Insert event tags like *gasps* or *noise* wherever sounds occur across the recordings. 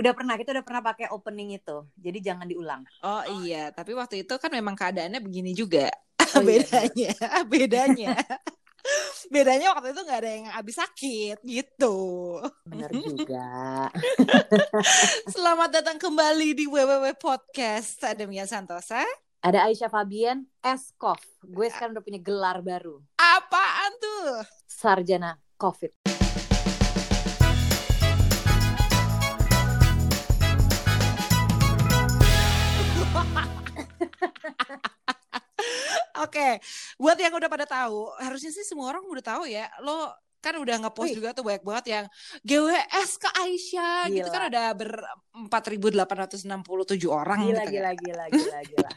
Udah pernah, kita udah pernah pakai opening itu. Jadi jangan diulang. Oh iya, tapi waktu itu kan memang keadaannya begini juga. Oh, iya, bedanya, *laughs* bedanya. *laughs* Bedanya waktu itu nggak ada yang habis sakit gitu. Benar juga. *laughs* Selamat datang kembali di WWW Podcast. Ada Mia Santosa. Ada Aisyah Fabian, Eskov. Gue sekarang udah punya gelar baru. Apaan tuh? Sarjana COVID. Oke, buat yang udah pada tahu, harusnya sih semua orang udah tahu ya. Lo kan udah ngepost juga tuh banyak banget yang GWS ke Aisyah gitu Gila. kan ada ber 4.867 orang Gila, gitu kan. gila, gila, gila, gila.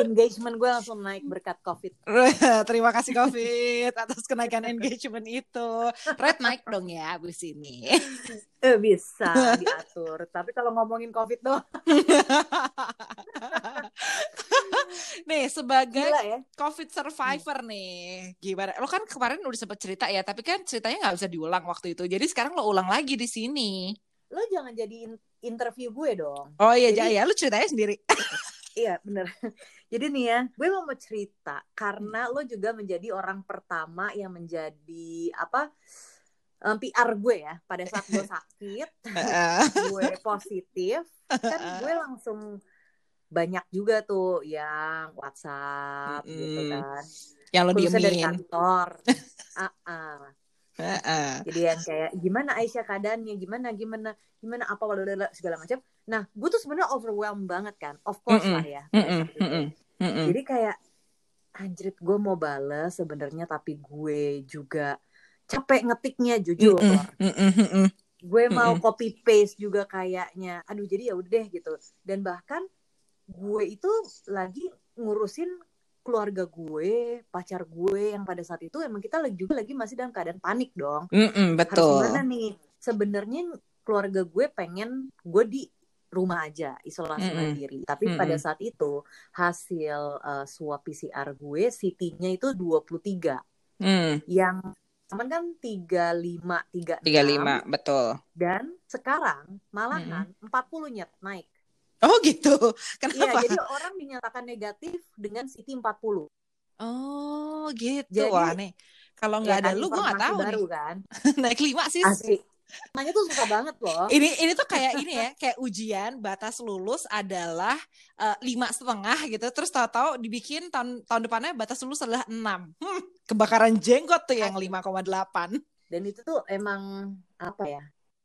Engagement gue langsung naik berkat COVID. *laughs* Terima kasih Covid atas kenaikan engagement itu. Red naik dong ya abis ini. Eh, bisa diatur. Tapi kalau ngomongin COVID doang, *laughs* nih sebagai gila ya. COVID survivor nih, gimana? Lo kan kemarin udah sempet cerita ya, tapi kan ceritanya nggak bisa diulang waktu itu. Jadi sekarang lo ulang lagi di sini. Lo jangan jadi in- interview gue dong. Oh iya, Jadi- ya, lo ceritanya sendiri. *laughs* Iya bener. *laughs* Jadi nih ya, gue mau cerita karena lo juga menjadi orang pertama yang menjadi apa em, PR gue ya pada saat gue *laughs* sakit, gue positif, kan *laughs* gue langsung banyak juga tuh yang WhatsApp gitu Mm-mm. kan, yang lo khususnya dari diemin. kantor. Ah, ah. Jadi yang kayak gimana Aisyah keadaannya, gimana gimana gimana apa blablabla, segala macam. Nah, gue tuh sebenarnya overwhelmed banget kan, of course Mm-mm. lah ya. Mm-mm. Mm-mm. Jadi kayak anjrit gue mau bales sebenarnya tapi gue juga capek ngetiknya jujur. Mm-mm. Mm-mm. Mm-mm. Gue mau copy paste juga kayaknya. Aduh jadi ya udah deh gitu. Dan bahkan gue itu lagi ngurusin keluarga gue, pacar gue yang pada saat itu emang kita lagi juga lagi masih dalam keadaan panik dong. Mm-mm. Harus Betul. gimana nih? Sebenarnya keluarga gue pengen gue di rumah aja isolasi Mm-mm. mandiri. Tapi Mm-mm. pada saat itu hasil uh, swab PCR gue CT-nya itu 23. Hmm. Yang teman kan 35 36 35, betul. dan sekarang malahan 40 nyet naik. Oh gitu. *laughs* Iya, Kenapa? jadi orang dinyatakan negatif dengan CT 40. Oh gitu. Jadi- Wah nih. Kalau nggak Ya ada kan, lu gue nggak tahu baru nih. kan. *laughs* Naik lima sih. Asli. Namanya tuh susah banget loh. Ini ini tuh kayak ini ya, kayak ujian batas lulus adalah eh, lima setengah gitu. Terus tahu-tahu dibikin tahun tahun depannya batas lulus adalah enam. Hmm, kebakaran jenggot tuh yang 5,8. Dan itu tuh emang apa ya?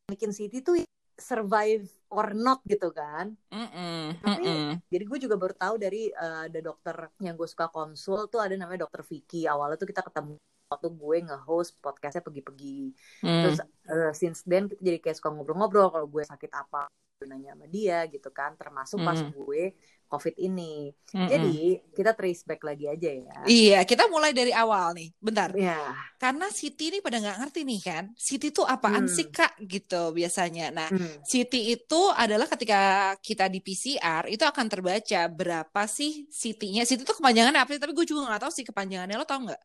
Bikin City tuh survive or not gitu kan. Mm-mm, Tapi- mm-mm. Jadi gue juga baru tahu dari eh, ada dokter yang gue suka konsul tuh ada namanya dokter Vicky. Awalnya tuh kita ketemu waktu gue nge-host podcastnya pergi-pergi. Hmm. Terus eh, since then kita jadi kayak suka ngobrol-ngobrol kalau gue sakit apa nanya sama dia gitu kan. Termasuk pas Mm. gue COVID ini. Mm-mm. Jadi kita trace back lagi aja ya. Iya, kita mulai dari awal nih. Bentar. Ya. Karena Siti ini pada nggak ngerti nih kan. Siti itu apaan Hmm. sih Kak gitu biasanya. Nah, Hmm. Siti itu adalah ketika kita di PCR itu akan terbaca berapa sih Siti-nya. Siti itu kepanjangannya apa sih? Tapi gue juga nggak tahu sih kepanjangannya. Lo tau nggak?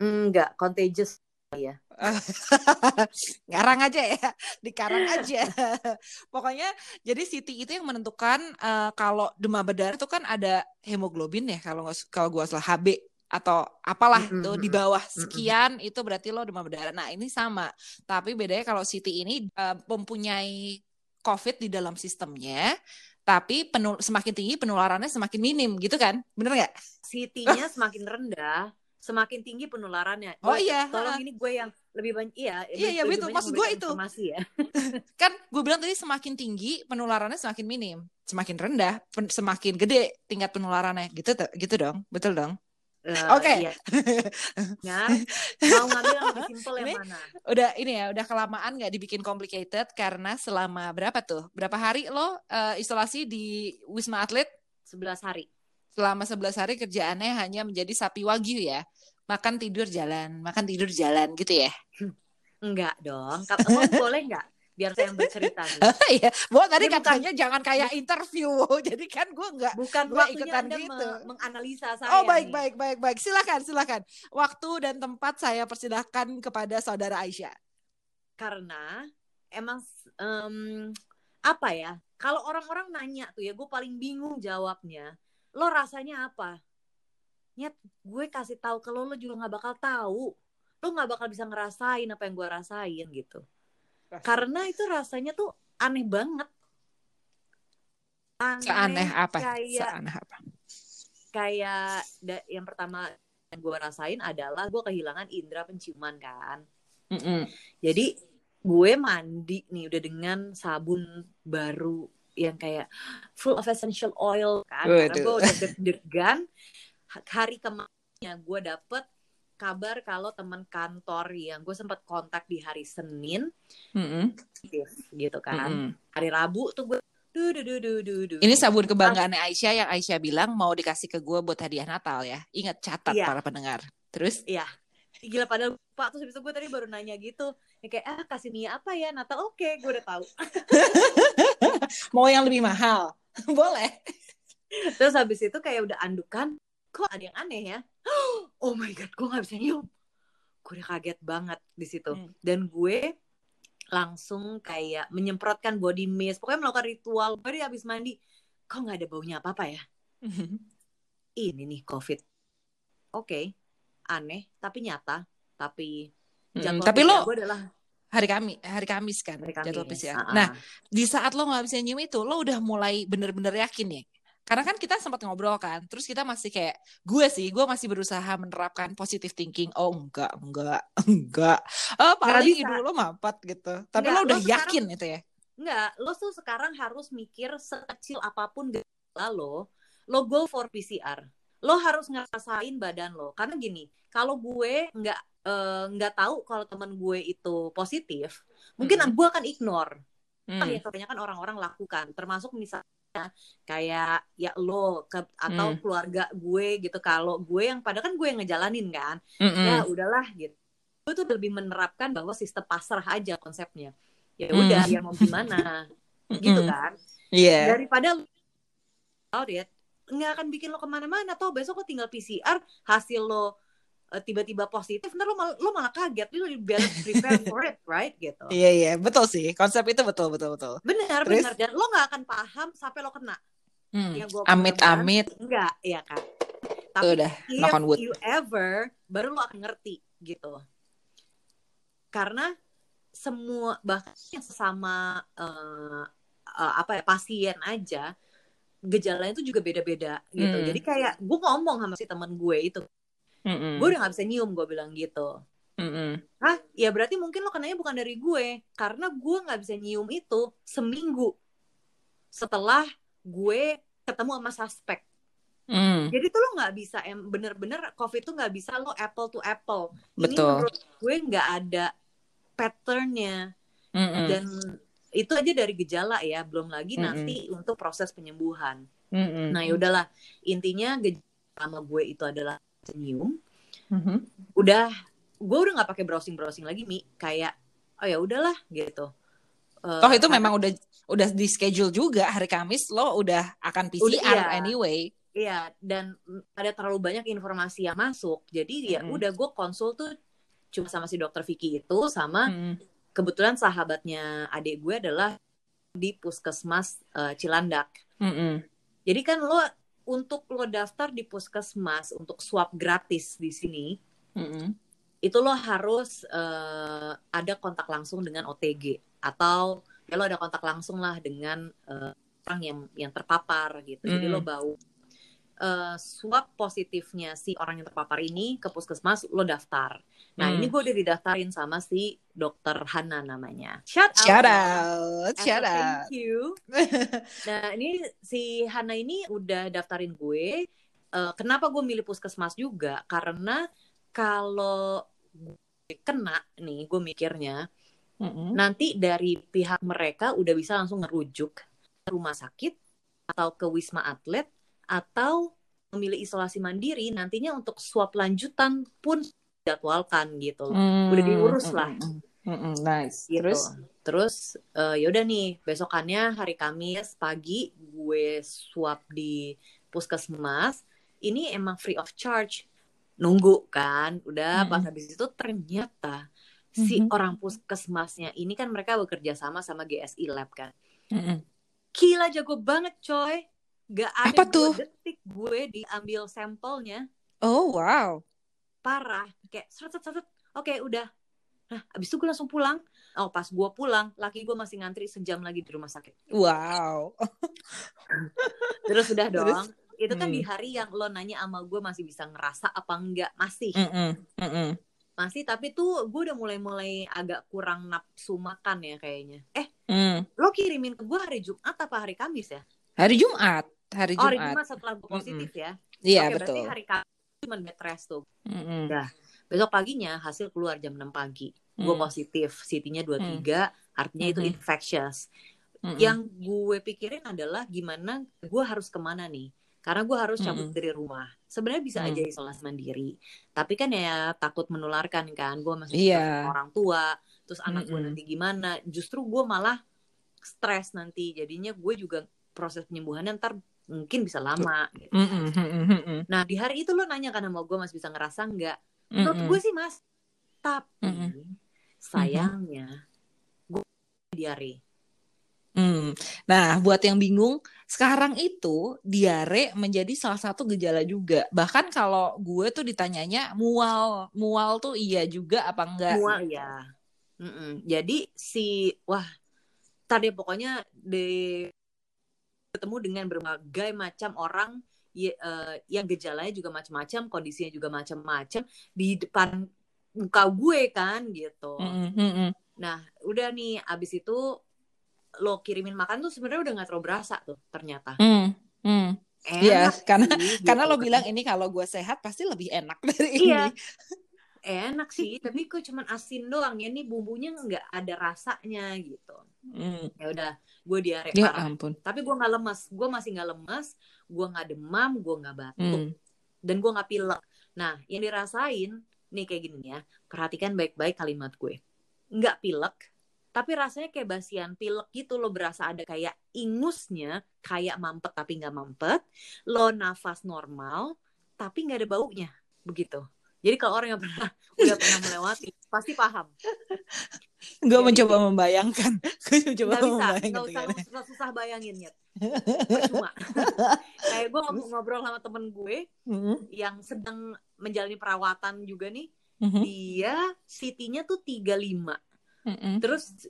Enggak, contagious ya. *laughs* Ngarang aja ya, dikarang aja. *laughs* Pokoknya jadi Siti itu yang menentukan eh, kalau demam berdarah itu kan ada hemoglobin ya kalau kalau gua salah HB atau apalah Mm-mm, tuh di mm-mm, bawah sekian itu berarti lo demam berdarah. Nah, ini sama. Tapi bedanya kalau Siti ini eh, mempunyai COVID di dalam sistemnya, tapi penul semakin tinggi penularannya semakin minim gitu kan? Bener nggak? CT-nya semakin rendah, semakin tinggi penularannya. Oh Gue- iya, Tolong ini gue yang lebih banyak iya, Iya, iya, betul. Maksud gue itu. ya. *laughs* kan gue bilang tadi semakin tinggi penularannya semakin minim semakin rendah pen- semakin gede tingkat penularannya gitu gitu dong betul dong Eh, Oke. iya. *laughs* Ya, mau ngambil yang lebih simpel yang mana? udah ini ya udah kelamaan nggak dibikin complicated karena selama berapa tuh berapa hari lo eh, isolasi di wisma atlet 11 hari. Selama 11 hari kerjaannya hanya menjadi sapi wagyu ya makan tidur jalan makan tidur jalan gitu ya Enggak dong. Kamu *laughs* boleh enggak? Biar saya yang bercerita. *laughs* Iya, Bo tadi bukan- katanya jangan kayak interview. *laughs* Jadi kan gue nggak Bukan Gua ikutan Anda gitu. me- menganalisa saya. Oh baik nih. baik baik baik silakan silakan waktu dan tempat saya persilahkan kepada saudara Aisyah. Karena emang em, apa ya kalau orang-orang nanya tuh ya gue paling bingung jawabnya lo rasanya apa? Nyet gue kasih tahu ke lo lo juga nggak bakal tahu. Lo nggak bakal bisa ngerasain apa yang gue rasain gitu. Karena itu rasanya tuh aneh banget. Aneh seaneh apa? kayak, seaneh apa? kayak yang pertama yang gue rasain adalah gue kehilangan indera penciuman kan. Mm -mm. jadi gue mandi nih udah dengan sabun baru yang kayak full of essential oil kan Waduh. karena gue udah deg-degan hari kemarinnya gue dapet kabar kalau teman kantor yang gue sempat kontak di hari Senin mm -hmm. gitu kan mm -hmm. hari Rabu tuh gue Du, du, du, du, du, du. Ini sabun kebanggaan Aisyah yang Aisyah bilang mau dikasih ke gue buat hadiah Natal ya. Ingat catat iya. para pendengar. Terus? Iya. Gila pada lupa. Terus habis itu gue tadi baru nanya gitu. Ya kayak, ah kasih Mia apa ya Natal? Oke, okay, gue udah tahu. *laughs* mau yang lebih mahal? *laughs* Boleh. Terus habis itu kayak udah andukan. Kok ada yang aneh ya? *gasps* Oh my God, gue gak bisa nyium. Gue udah kaget banget di situ. Hmm. Dan gue langsung kayak menyemprotkan body mist pokoknya melakukan ritual baru habis mandi kok nggak ada baunya apa apa ya ini nih covid oke okay. Aneh tapi nyata. Tapi hmm, tapi lo adalah hari kami hari Kamis kan hari Kamis. jadwal PCR. Uh -uh. Nah di saat lo nggak bisa nyium itu lo udah mulai bener-bener yakin ya karena kan kita sempat ngobrol kan terus kita masih kayak gue sih gue masih berusaha menerapkan positive thinking. Oh enggak enggak *laughs* enggak. Oh paling ibu lo mapat gitu. Tapi enggak, lo udah lo yakin sekarang, itu ya? Enggak lo tuh sekarang harus mikir sekecil apa pun gejala lo lo go for PCR lo harus ngerasain badan lo karena gini kalau gue nggak uh, nggak tahu kalau teman gue itu positif mungkin mm -hmm. gue akan ignore mm. ah ya kebanyakan orang-orang lakukan termasuk misalnya kayak ya lo ke, atau hmm. keluarga gue gitu kalau gue yang pada kan gue yang ngejalanin kan mm -mm. ya udahlah gitu gue tuh lebih menerapkan bahwa sistem pasrah aja konsepnya ya hmm. udah mm. ya mau gimana *laughs* gitu kan yeah. daripada oh dia nggak akan bikin lo ke mana-mana atau besok lo tinggal PCR hasil lo Eh, tiba-tiba positif, ntar lo, mal, lo malah kaget, lo better prepare for it, right? Gitu. Iya iya, betul sih, konsep itu betul betul betul. Benar Terus? benar dan lo nggak akan paham sampai lo kena. Hmm. amit amit. Enggak, iya kan. Tapi Udah, if wood. you ever, baru lo akan ngerti gitu. Karena semua bahkan yang sesama uh, uh, apa ya pasien aja gejalanya itu juga beda-beda gitu. Hmm. Jadi kayak gue ngomong sama si teman gue itu Mm-mm. gue udah gak bisa nyium gue bilang gitu Mm-mm. Hah? Ya berarti mungkin lo kenanya bukan dari gue Karena gue gak bisa nyium itu Seminggu Setelah gue ketemu sama suspek mm. Jadi tuh lo gak bisa Bener-bener COVID tuh gak bisa lo apple to apple Betul. Ini menurut gue gak ada patternnya Mm-mm. Dan itu aja dari gejala ya Belum lagi Mm-mm. nanti untuk proses penyembuhan Mm-mm. Nah yaudahlah Intinya gejala sama gue itu adalah senyum mm-hmm. udah gue udah nggak pakai browsing browsing lagi mi kayak oh ya udahlah gitu uh, toh itu memang udah udah di schedule juga hari Kamis lo udah akan PCR udah, iya. anyway iya dan ada terlalu banyak informasi yang masuk jadi ya mm-hmm. udah gue konsul tuh cuma sama si dokter Vicky itu sama mm-hmm. Kebetulan sahabatnya adik gue adalah di puskesmas uh, Cilandak mm-hmm. jadi kan lo untuk lo daftar di puskesmas untuk swab gratis di sini, mm-hmm. itu lo harus uh, ada kontak langsung dengan OTG atau ya lo ada kontak langsung lah dengan uh, orang yang yang terpapar gitu. Mm-hmm. Jadi lo bau uh, swab positifnya si orang yang terpapar ini ke puskesmas lo daftar. Nah hmm. ini gue udah didaftarin sama si dokter Hana namanya. Shout out. Shout out. Shout out. Thank you. *laughs* nah ini si Hana ini udah daftarin gue. Uh, kenapa gue milih puskesmas juga? Karena kalau kena nih gue mikirnya mm-hmm. nanti dari pihak mereka udah bisa langsung ngerujuk ke rumah sakit atau ke wisma atlet atau memilih isolasi mandiri nantinya untuk swab lanjutan pun dijadwalkan gitu Hmm, udah diurus lah hmm, hmm, hmm, nice gitu. terus terus uh, yaudah nih besokannya hari Kamis pagi gue swab di puskesmas ini emang free of charge nunggu kan udah hmm. pas habis itu ternyata si hmm. orang puskesmasnya ini kan mereka bekerja sama sama GSI Lab kan Mm-mm. Gila jago banget coy. Gak ada Apa tuh? detik gue diambil sampelnya. Oh wow. Parah. Kayak seret seret seret. Oke udah. Nah abis itu gue langsung pulang. Oh pas gue pulang, laki gue masih ngantri sejam lagi di rumah sakit. Wow. *laughs* Terus udah Terus? dong. Itu kan Hmm. di hari yang lo nanya sama gue masih bisa ngerasa apa enggak. Masih. Mm-mm. Mm-mm. Masih tapi tuh gue udah mulai-mulai agak kurang nafsu makan ya kayaknya. Eh Mm. lo kirimin ke gue hari Jumat apa hari Kamis ya? Hari Jumat. Hari Oh hari Jumat. Jumat setelah gue positif ya. Iya Oke betul. berarti hari Kamis cuma bed rest tuh. Mm-mm. Dah. Besok paginya hasil keluar jam 6 pagi. Gue Mm. positif, CT-nya 23, artinya itu Mhm. infectious. Mm-mm. Yang gue pikirin adalah gimana gue harus ke mana nih? Karena gue harus cabut Mm-mm. dari rumah. Sebenarnya bisa Mm. aja isolasi mandiri, tapi kan ya takut menularkan kan. Gue masih sama orang tua, terus anak gue Mm-mm. nanti gimana? Justru gue malah stres nanti. Jadinya gue juga proses penyembuhannya ntar mungkin bisa lama. Gitu. Mm-mm. Mm-mm. Nah di hari itu lo nanya kan sama gue masih bisa ngerasa nggak? Menurut Mm-mm. gue sih mas, tapi Mm-mm. sayangnya gue diare. Hmm. Nah, buat yang bingung, sekarang itu diare menjadi salah satu gejala juga. Bahkan kalau gue tuh ditanyanya mual, mual tuh iya juga apa enggak? Mual ya. Mm-mm. Jadi si wah tadi pokoknya di ketemu dengan berbagai macam orang ya, eh, yang gejalanya juga macam-macam, kondisinya juga macam-macam di depan muka gue kan gitu. Mm-mm, mm-mm. Nah, udah nih abis itu lo kirimin makan tuh sebenarnya udah nggak terlalu berasa tuh ternyata. Hmm, hmm. Iya, karena sih, karena gitu lo bilang ini kalau gue sehat pasti lebih enak dari ini. Enak sih, tapi kok cuman asin doang ya nih bumbunya nggak ada rasanya gitu. Hmm. Ya udah, gue diare Ya parah. ampun. Tapi gue nggak lemas, gue masih nggak lemas, gue nggak demam, gue nggak batuk, Hmm. dan gue nggak pilek. Nah, yang dirasain nih kayak gini ya, perhatikan baik-baik kalimat gue. Nggak pilek, tapi rasanya kayak basian pilek gitu lo berasa ada kayak ingusnya, kayak mampet tapi nggak mampet. Lo nafas normal, tapi nggak ada baunya, begitu. Jadi kalau orang yang pernah *laughs* udah pernah melewati pasti paham. Gue Ya, mencoba membayangkan. *laughs* Gue mencoba Nggak bisa, membayangkan. nggak usah gimana. susah-susah bayangin ya. *laughs* Cuma kayak gue ngobrol sama temen gue Mm-mm, yang sedang menjalani perawatan juga nih, mhm, dia CT-nya tuh 35. mm-mm. Terus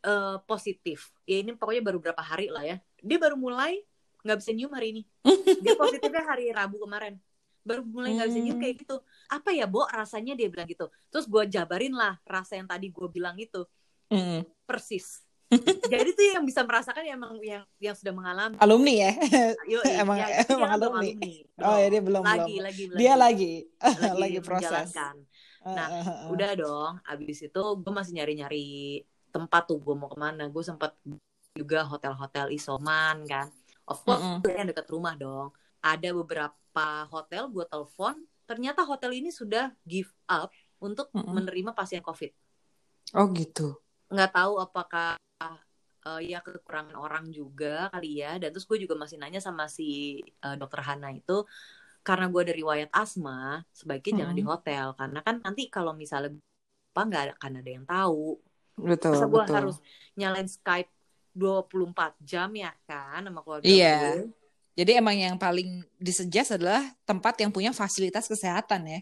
eh, positif. Ya ini pokoknya baru berapa hari lah ya. Dia baru mulai nggak bisa nyium hari ini. Dia positifnya hari Rabu kemarin. Baru mulai nggak bisa nyium Hmm. kayak gitu. Apa ya, Bo, rasanya dia bilang gitu. Terus gue jabarin lah rasa yang tadi gue bilang itu. Mm-mm. Persis. Jadi tuh yang bisa merasakan ya emang yang yang sudah mengalami. Alumni ya? *laughs* Yo, *laughs* Emang- ya, itu emang belum alumni. Oh ya dia belum lagi, belum. lagi, Dia lagi lagi, *laughs* lagi proses. menjalankan. Nah, Uh, uh, uh. Udah dong, abis itu gue masih nyari-nyari tempat tuh gue mau ke mana. Gue sempat juga hotel-hotel isoman kan. Of course, Mm-mm. yang dekat rumah dong. Ada beberapa hotel gue telepon, ternyata hotel ini sudah give up untuk Mm-mm. menerima pasien COVID. Oh gitu. Nggak tahu apakah eh, ya kekurangan orang juga kali ya. Dan terus gue juga masih nanya sama si eh, dokter Hana itu, karena gue ada riwayat asma, sebaiknya jangan di hotel. Karena kan nanti kalau misalnya apa nggak akan ada yang tahu. Betul Masa gue betul. harus nyalain Skype 24 jam ya kan sama keluarga Iya. gue. Jadi emang yang paling disuggest adalah tempat yang punya fasilitas kesehatan ya.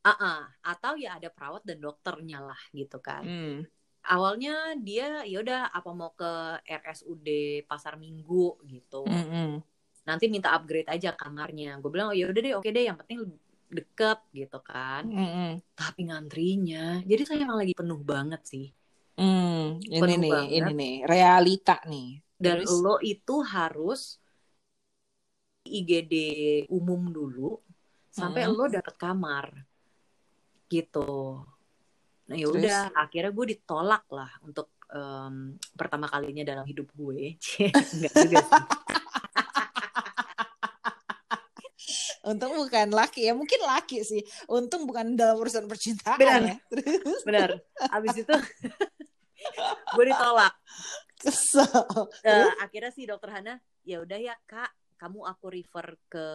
Ah-ah. Atau ya ada perawat dan dokternya lah gitu kan. Hmm. Awalnya dia yaudah apa mau ke RSUD Pasar Minggu gitu. Mm-mm. Nanti minta upgrade aja kamarnya. Gue bilang oh yaudah deh oke deh yang penting deket gitu kan. Mm-mm. Tapi ngantrinya, jadi saya emang lagi penuh banget sih. Hmm, ini Penuh nih, banget. ini nih, realita nih. Dan Terus? lo itu harus IGD umum dulu sampai Mm-mm. lo dapet kamar gitu. Nah ya udah akhirnya gue ditolak lah untuk em, pertama kalinya dalam hidup gue. *laughs* Enggak juga sih. Untung bukan laki ya, mungkin laki sih. Untung bukan dalam urusan percintaan Benar. ya. Terus Benar. Abis itu *laughs* gue ditolak. kesel. Eh, akhirnya si dokter Hana ya udah ya kak kamu aku refer ke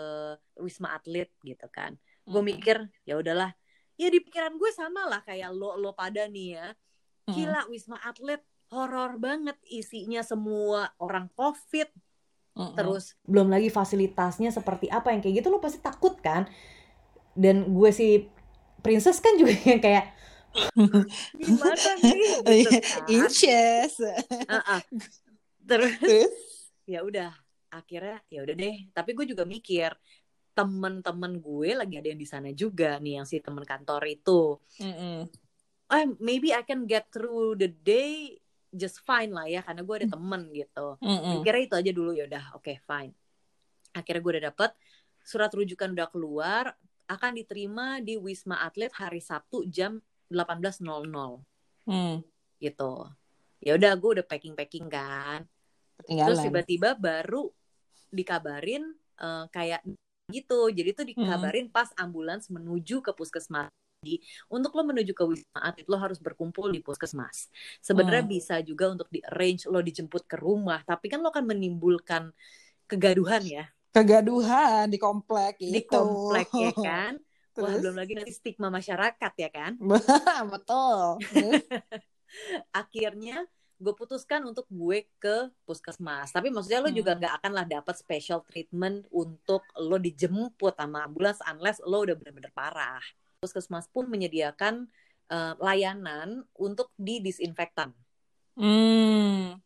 wisma atlet gitu kan. Gue mikir ya udahlah. Ya di pikiran gue sama lah kayak lo lo pada nih ya. Mm. gila wisma atlet horor banget isinya semua orang covid. Mm-mm. terus belum lagi fasilitasnya seperti apa yang kayak gitu lo pasti takut kan? Dan gue si princess kan juga yang kayak *laughs* gimana nih gitu kan. inches. Uh-uh. terus terus? ya udah akhirnya ya udah deh. Tapi gue juga mikir temen-temen gue lagi ada yang di sana juga nih yang si temen kantor itu. Mm-mm. oh maybe I can get through the day just fine lah ya karena gue ada temen gitu. Mm-mm. kira itu aja dulu ya udah oke fine. Akhirnya gue udah dapet surat rujukan udah keluar akan diterima di Wisma Atlet hari Sabtu jam 18.00 Hmm, gitu. Ya udah gue udah packing packing kan ketinggalan. terus tiba-tiba baru dikabarin eh, kayak gitu. Jadi tuh dikabarin pas ambulans menuju ke puskesmas. Jadi, untuk lo menuju ke wisma atlet lo harus berkumpul di puskesmas. Sebenarnya Hmm. bisa juga untuk di arrange lo dijemput ke rumah tapi kan lo akan menimbulkan kegaduhan ya. Kegaduhan di komplek di itu. komplek ya *laughs* kan? Wah Terus? belum lagi nanti stigma masyarakat ya kan? *laughs* Betul. *laughs* Akhirnya gue putuskan untuk gue ke puskesmas tapi maksudnya lo Hmm. juga nggak akan lah dapat special treatment untuk lo dijemput sama ambulans unless lo udah bener-bener parah puskesmas pun menyediakan eh, layanan untuk di disinfektan Hmm.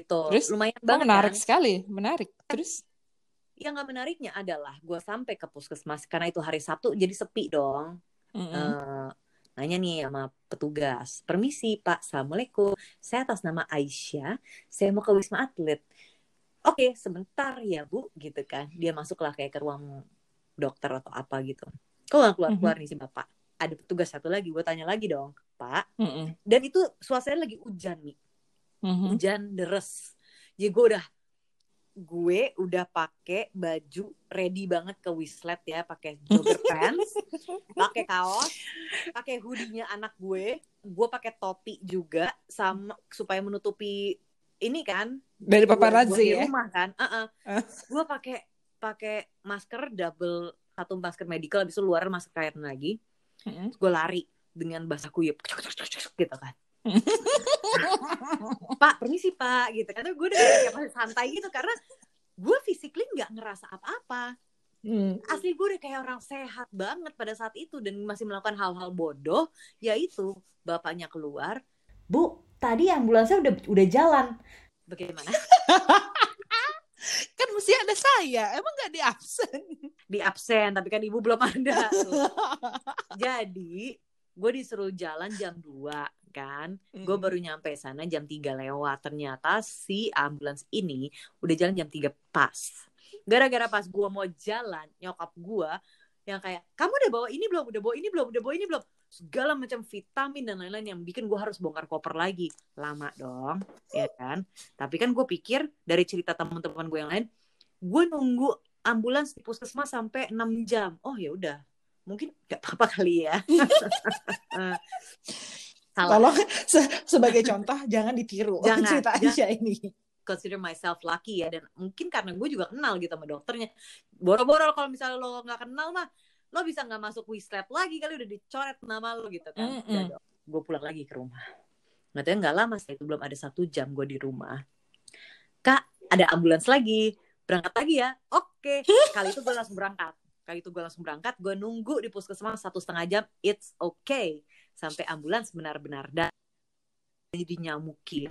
itu Terus? lumayan Oh, banget menarik kan sekali, menarik. Terus? yang nggak menariknya adalah gue sampai ke puskesmas karena itu hari Sabtu jadi sepi dong Mm-mm. Eh, nanya nih sama petugas, permisi Pak, Assalamualaikum, saya atas nama Aisyah, saya mau ke Wisma Atlet. Oke, sebentar ya Bu, gitu kan. Dia masuklah kayak ke ruang dokter atau apa gitu. Kok nggak keluar-keluar nih si Bapak? Ada petugas satu lagi, gue tanya lagi dong, Pak. Mm-mm. Dan itu suasana lagi hujan nih, Mhm. hujan deres. Jadi gue udah gue udah pakai baju ready banget ke Wislet ya, pakai jogger *laughs* pants, pakai kaos, pakai hoodie-nya anak gue, gue pakai topi juga sama supaya menutupi ini kan Dari paparazzi ya. rumah kan. Uh-uh. Ah. Gue pakai pakai masker double satu masker medical habis itu luar masker kain lagi. Mm-mm. Gue lari dengan bahasa kuyup gitu kan. *laughs* Pak, permisi Pak gitu. Karena gue udah kayak masih santai gitu karena gue physically nggak ngerasa apa-apa. Mm. Asli gue udah kayak orang sehat banget pada saat itu dan masih melakukan hal-hal bodoh. Yaitu bapaknya keluar. Bu, tadi ambulansnya udah udah jalan. Bagaimana? *laughs* Kan mesti ada saya, emang nggak di absen? Di absen, tapi kan ibu belum ada. Jadi gue disuruh jalan jam 2 kan. Gue baru nyampe sana jam 3 lewat. Ternyata si ambulans ini udah jalan jam 3 pas. Gara-gara pas gue mau jalan, nyokap gue yang kayak, kamu udah bawa ini belum? Udah bawa ini belum? Udah bawa ini belum? Segala macam vitamin dan lain-lain yang bikin gue harus bongkar koper lagi. Lama dong, ya kan? Tapi kan gue pikir dari cerita teman-teman gue yang lain, gue nunggu ambulans di puskesmas sampai 6 jam. Oh ya udah, mungkin gak apa-apa kali ya. *laughs* Salah. Tolong se- sebagai contoh jangan ditiru *laughs* Jangan, cerita. Aisyah ini. consider myself lucky ya dan mungkin karena gue juga kenal gitu sama dokternya boro-boro kalau misalnya lo nggak kenal mah lo bisa nggak masuk Wislet lagi kali udah dicoret nama lo gitu kan Mm-mm. gue pulang lagi ke rumah nggak tahu nggak lama setelah itu belum ada satu jam gue di rumah kak ada ambulans lagi berangkat lagi ya oke *laughs* kali itu gue langsung berangkat kali itu gue langsung berangkat gue nunggu di puskesmas satu setengah jam it's okay sampai ambulans benar-benar datang jadi nyamukin.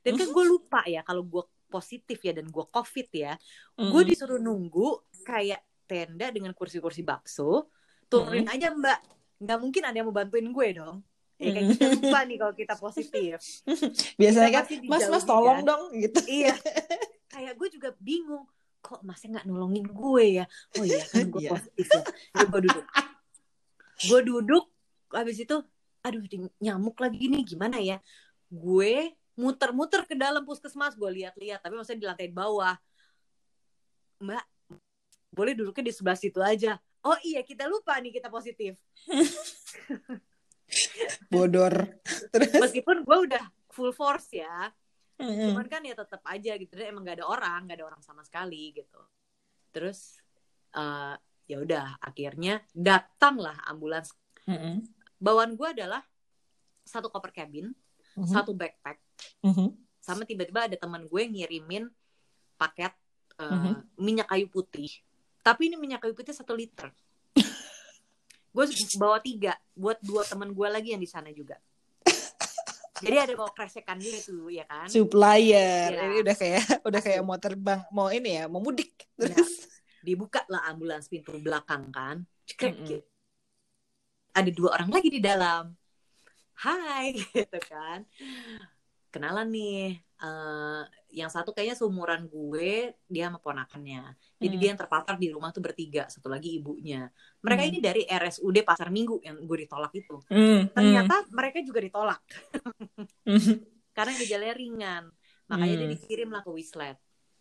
Dan kan gue lupa ya kalau gue positif ya dan gue covid ya. Gue disuruh nunggu kayak tenda dengan kursi-kursi bakso turunin aja mbak. Nggak mungkin ada yang mau bantuin gue dong. Ya kayak kita lupa nih kalau kita positif. *laughs* Biasanya kan mas mas tolong kan? dong gitu. iya. Kayak gue juga bingung kok masnya nggak nolongin gue ya? Oh iya kan gue *laughs* Iya. positif ya. Jadi gue duduk. Gue duduk habis itu aduh nyamuk lagi nih gimana ya gue muter-muter ke dalam puskesmas gue lihat-lihat tapi maksudnya di lantai bawah mbak boleh duduknya di sebelah situ aja oh iya kita lupa nih kita positif *laughs* Bodor. Terus. meskipun gue udah full force ya Mm-mm. cuman kan ya tetap aja gitu dan emang gak ada orang gak ada orang sama sekali gitu terus eh, ya udah akhirnya datanglah ambulans Mm-mm. Bawaan gue adalah satu koper cabin Mhm. satu backpack Mhm. sama tiba-tiba ada teman gue ngirimin paket uh, Mhm. minyak kayu putih tapi ini minyak kayu putih satu liter *laughs* gue bawa tiga buat dua teman gue lagi yang di sana juga jadi ada bawa kresekan gitu ya kan Supplier. Iya. Ini udah kayak udah kayak mau terbang, mau ini ya, mau mudik. Iya. Terus dibuka lah ambulans pintu belakang kan Cekrek, Mm-mm. gitu. Ada dua orang lagi di dalam hai *laughs* gitu kan kenalan nih Eh, yang satu kayaknya seumuran gue dia sama ponakannya jadi Hmm. dia yang terpapar di rumah tuh bertiga satu lagi ibunya mereka Hmm. ini dari RSUD Pasar Minggu yang gue ditolak itu Mm, ternyata mereka juga ditolak *laughs* mm. karena gejalanya ringan makanya dia Hmm. dikirim lah ke Wislet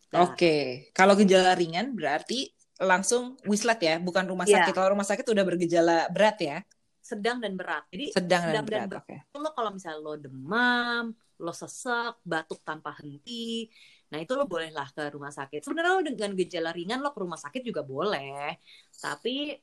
Nah, Oke, kalau gejala ringan berarti langsung wislet ya, bukan rumah Iya. sakit. Kalau rumah sakit udah bergejala berat ya, sedang dan berat jadi sedang, Sedang dan dan berat. Oke. lo kalau misalnya lo demam, lo sesek, batuk tanpa henti, nah itu lo bolehlah ke rumah sakit. Sebenarnya lo dengan gejala ringan lo ke rumah sakit juga boleh, tapi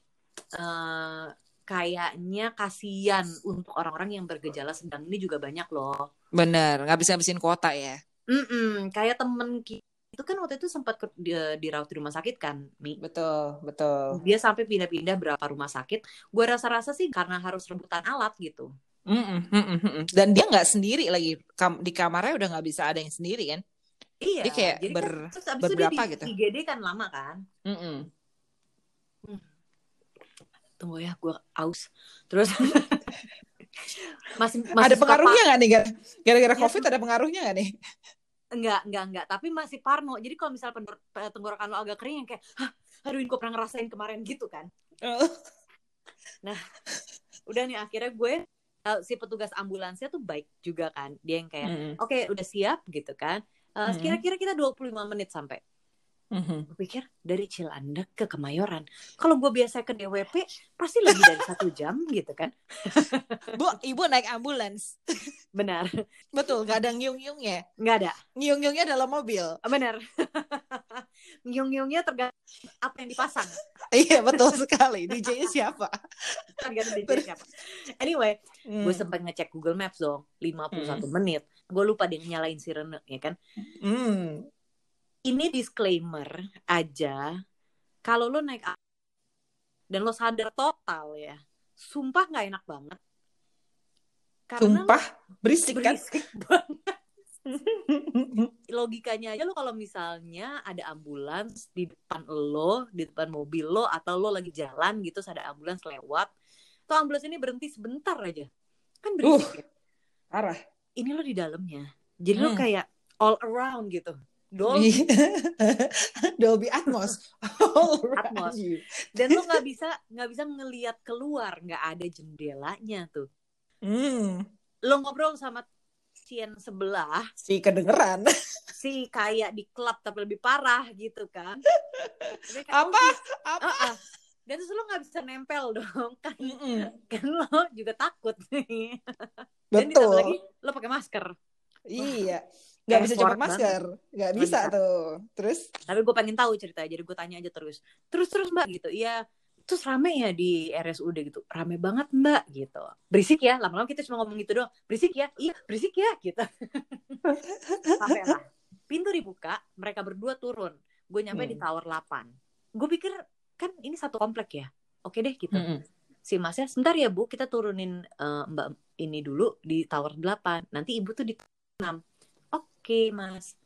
eh, kayaknya kasihan untuk orang-orang yang bergejala sedang ini juga banyak loh. Bener, habisin kuota ya. Mm-mm, kayak temen ki- itu kan waktu itu sempat ke- di- dirawat di rumah sakit kan, Mi. Betul, betul. Dia sampai pindah-pindah berapa rumah sakit. Gue rasa-rasa sih karena harus rebutan alat gitu. Mm-mm, mm-mm, mm-mm. Dan dia nggak sendiri lagi Kam- di kamarnya udah nggak bisa ada yang sendiri kan? Iya, Dia kayak jadi ber- kan, terus abis itu dia di gitu? IGD kan lama kan. Mm-mm. Tunggu ya, gue aus. Terus *laughs* masih masih Ada suka pengaruhnya nggak nih? Gar- Gara-gara Iya, COVID ada pengaruhnya nggak nih? Enggak, enggak, enggak, tapi masih parno. Jadi kalau pe- tenggorokan lo agak kering yang kayak, Hah, aduh ini gue pernah ngerasain kemarin gitu kan. *laughs* Udah nih akhirnya gue eh, si petugas ambulansnya tuh baik juga kan. Dia yang kayak, Mm-mm, oke udah siap gitu kan. Eh, Mm-mm. Kira-kira kita 25 menit sampai. Mhm. Gue pikir dari Cilandak ke Kemayoran. Kalau gue biasa ke DWP pasti lebih dari *laughs* satu jam gitu kan. Bu, ibu naik ambulans. *laughs* Benar, Betul, nggak ada ngiung-ngiungnya. nggak ada. Ngiung-ngiungnya dalam mobil. Benar. *laughs* Ngiung-ngiungnya tergantung apa yang dipasang. Iya, betul sekali. DJ-nya siapa? Tergantung DJ siapa. Anyway, Hmm. gue sempat ngecek Google Maps dong. 51 menit. Gue lupa dia nyalain sirene, ya kan. Hmm. Ini disclaimer aja. Kalau lo naik dan lo sadar total ya. Sumpah nggak enak banget. Karena Sumpah, berisik kan? berisik *laughs* banget. logikanya aja lo kalau misalnya ada ambulans di depan lo, di depan mobil lo, atau lo lagi jalan gitu, ada ambulans lewat, tuh ambulans ini berhenti sebentar aja, kan berisik ya. Parah. Ini lo di dalamnya, jadi lo Hmm. kayak all around gitu, Dolby Iya. *laughs* Dolby Atmos. Atmos. dan lo nggak bisa nggak bisa ngelihat keluar, nggak ada jendelanya tuh. Hmm. Lo ngobrol sama sien sebelah, Si kedengeran. *laughs* si kayak di klub tapi lebih parah gitu kan. Kayak, Apa? "Oh, Apa? Ah, ah. Dan terus lo nggak bisa nempel dong *laughs* kan, Mm-mm. kan lo juga takut nih. Dan ditambah lagi lo pakai masker. Iya. Gak bisa cepat masker. Gak bisa bisa. tuh. Terus? Tapi gue pengen tahu ceritanya, jadi gue tanya aja terus. Terus terus mbak gitu, iya. Terus rame ya di RSUD gitu, rame banget mbak gitu. Berisik ya, lama-lama kita cuma ngomong gitu doang. Berisik ya, iya berisik ya gitu. *laughs* Sampai lah. Pintu dibuka, mereka berdua turun. Gue nyampe di Hmm. tower 8. Gue pikir kan ini satu komplek ya. Oke deh gitu. Mm-mm. si masnya sebentar ya bu kita turunin eh, mbak ini dulu di tower 8 nanti ibu tuh di 6 oke mas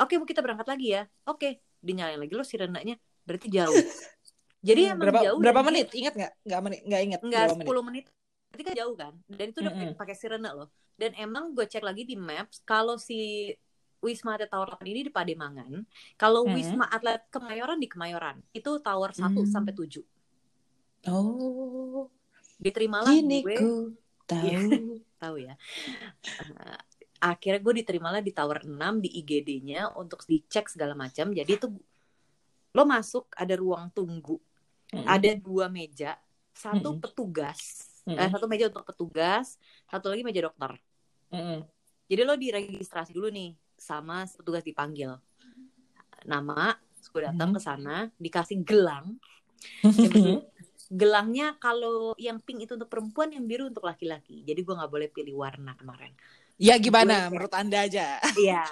oke bu kita berangkat lagi ya oke dinyalain lagi lo sirenanya berarti jauh *laughs* jadi Hmm, emang berapa, jauh berapa menit? Ingat nggak? Nggak menit, nggak ingat. Enggak, berapa menit? 10 menit. Berarti kan jauh kan? Dan itu udah Mm-mm. pakai- pakai sirene loh. Dan emang gue cek lagi di maps, kalau si Wisma Atlet Tower 8 ini di Pademangan, kalau Mm-mm. Wisma Atlet Kemayoran di Kemayoran, itu tower 1 Mm. sampai 7. Oh, Diterimalah kini gue, ku tahu. *laughs* tahu ya. Eh, akhirnya gue diterimalah di tower 6 di IGD-nya untuk dicek segala macam. Jadi itu lo masuk ada ruang tunggu, Mm-mm. ada dua meja, satu Mm-mm. petugas, Mm-mm. eh, satu meja untuk petugas, satu lagi meja dokter. Mm-mm. Jadi lo diregistrasi dulu nih sama petugas dipanggil. Nama, gue datang Hmm. ke sana, dikasih gelang. Gelangnya kalau yang pink itu untuk perempuan, yang biru untuk laki-laki. Jadi gue nggak boleh pilih warna kemarin. Ya gimana Gue- menurut anda aja? Iya,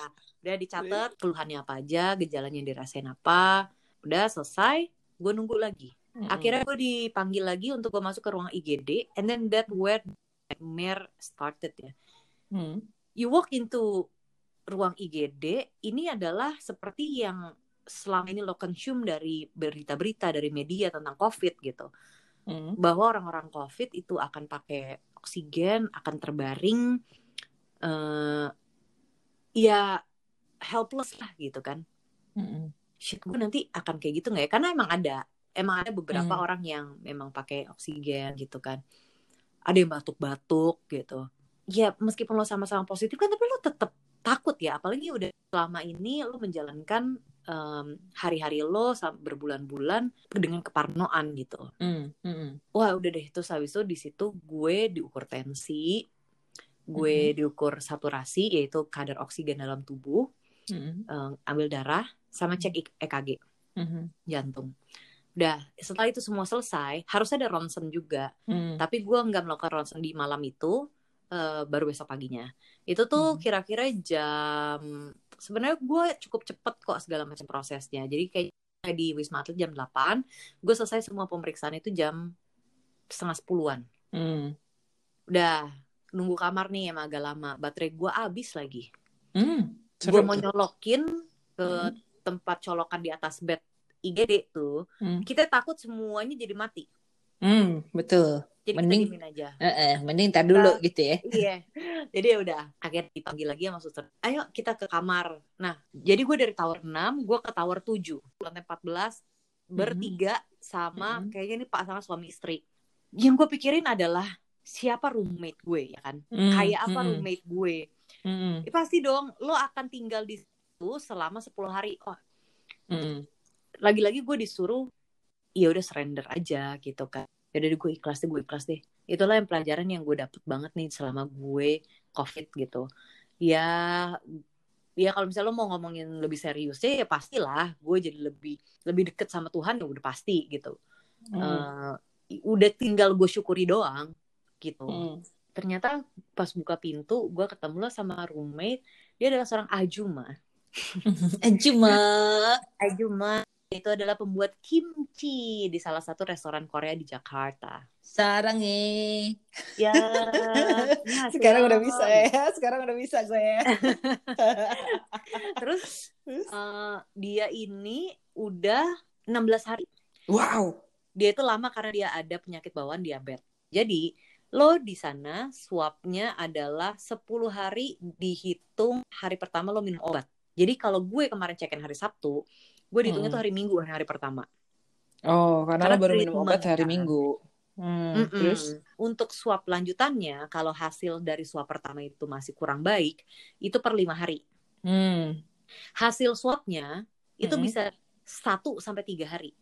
udah dicatat *laughs* keluhannya apa aja, gejalanya yang dirasain apa, udah selesai, gue nunggu lagi. Akhirnya gue dipanggil lagi untuk gue masuk ke ruang IGD, and then that where nightmare started ya. Hmm. You walk into ruang IGD, ini adalah seperti yang selama ini lo consume dari berita-berita dari media tentang COVID gitu, Hmm. bahwa orang-orang COVID itu akan pakai oksigen, akan terbaring, eh ya helpless lah gitu kan. Hmm. shit gue nanti akan kayak gitu nggak ya karena emang ada emang ada beberapa Hmm. orang yang memang pakai oksigen gitu kan ada yang batuk-batuk gitu ya meskipun lo sama-sama positif kan tapi lo tetap takut ya apalagi udah selama ini lo menjalankan em, hari-hari lo berbulan-bulan dengan keparnoan gitu Hmm. Hmm. wah udah deh terus habis itu di situ gue diukur tensi gue diukur saturasi yaitu kadar oksigen dalam tubuh Hmm. em, ambil darah sama cek EKG Hmm. jantung. Udah, setelah itu semua selesai, harus ada ronsen juga. Hmm. Tapi gue nggak melakukan ronsen di malam itu, eh, baru besok paginya. Itu tuh Hmm. kira-kira jam, sebenarnya gue cukup cepet kok segala macam prosesnya. Jadi kayak di Wisma Atlet jam 8, gue selesai semua pemeriksaan itu jam setengah sepuluhan. Hmm. Udah, nunggu kamar nih emang agak lama. Baterai gue habis lagi. Hmm. Gue mau nyolokin ke Hmm. tempat colokan di atas bed IGD tuh, Hmm. kita takut semuanya jadi mati. Hmm, betul. Jadi Mending- kita aja. Eh, eh, mending tar dulu gitu ya. Iya. Jadi ya udah, akhirnya dipanggil lagi sama suster. Ayo kita ke kamar. Nah, jadi gue dari tower 6, gue ke tower 7. Lantai 14, bertiga sama Mhm. kayaknya ini pasangan suami istri. Yang gue pikirin adalah siapa roommate gue ya kan? Hmm. Kayak apa Hmm. roommate gue? Hmm. Ya, pasti dong, lo akan tinggal di situ selama 10 hari. Oh, Hmm. lagi-lagi gue disuruh ya udah surrender aja gitu kan ya udah gue ikhlas deh gue ikhlas deh itulah yang pelajaran yang gue dapet banget nih selama gue covid gitu ya ya kalau misalnya lo mau ngomongin lebih seriusnya ya pastilah gue jadi lebih lebih deket sama Tuhan ya udah pasti gitu Hmm. Eh, udah tinggal gue syukuri doang gitu Hmm. ternyata pas buka pintu gue ketemu lo sama roommate dia adalah seorang ajuma *laughs* Cuma. Ajuma itu adalah pembuat kimchi di salah satu restoran Korea di Jakarta. Sarang nih. *laughs* Ya, Sekarang udah bisa ya. *laughs* Sekarang udah bisa gue ya. Terus eh, dia ini udah 16 hari. Wow. Dia itu lama karena dia ada penyakit bawaan diabetes. Jadi lo di sana swabnya adalah 10 hari dihitung hari pertama lo minum obat. Jadi kalau gue kemarin cekin hari Sabtu, gue dihitungnya Hmm. tuh hari Minggu hari pertama. Oh, karena, Karena lo baru minum obat hari kan. Minggu. Hmm, Mm-mm. terus? Untuk swab lanjutannya, kalau hasil dari swab pertama itu masih kurang baik, itu per lima hari. Hmm. Hasil swabnya itu Mm-mm. bisa satu sampai tiga hari.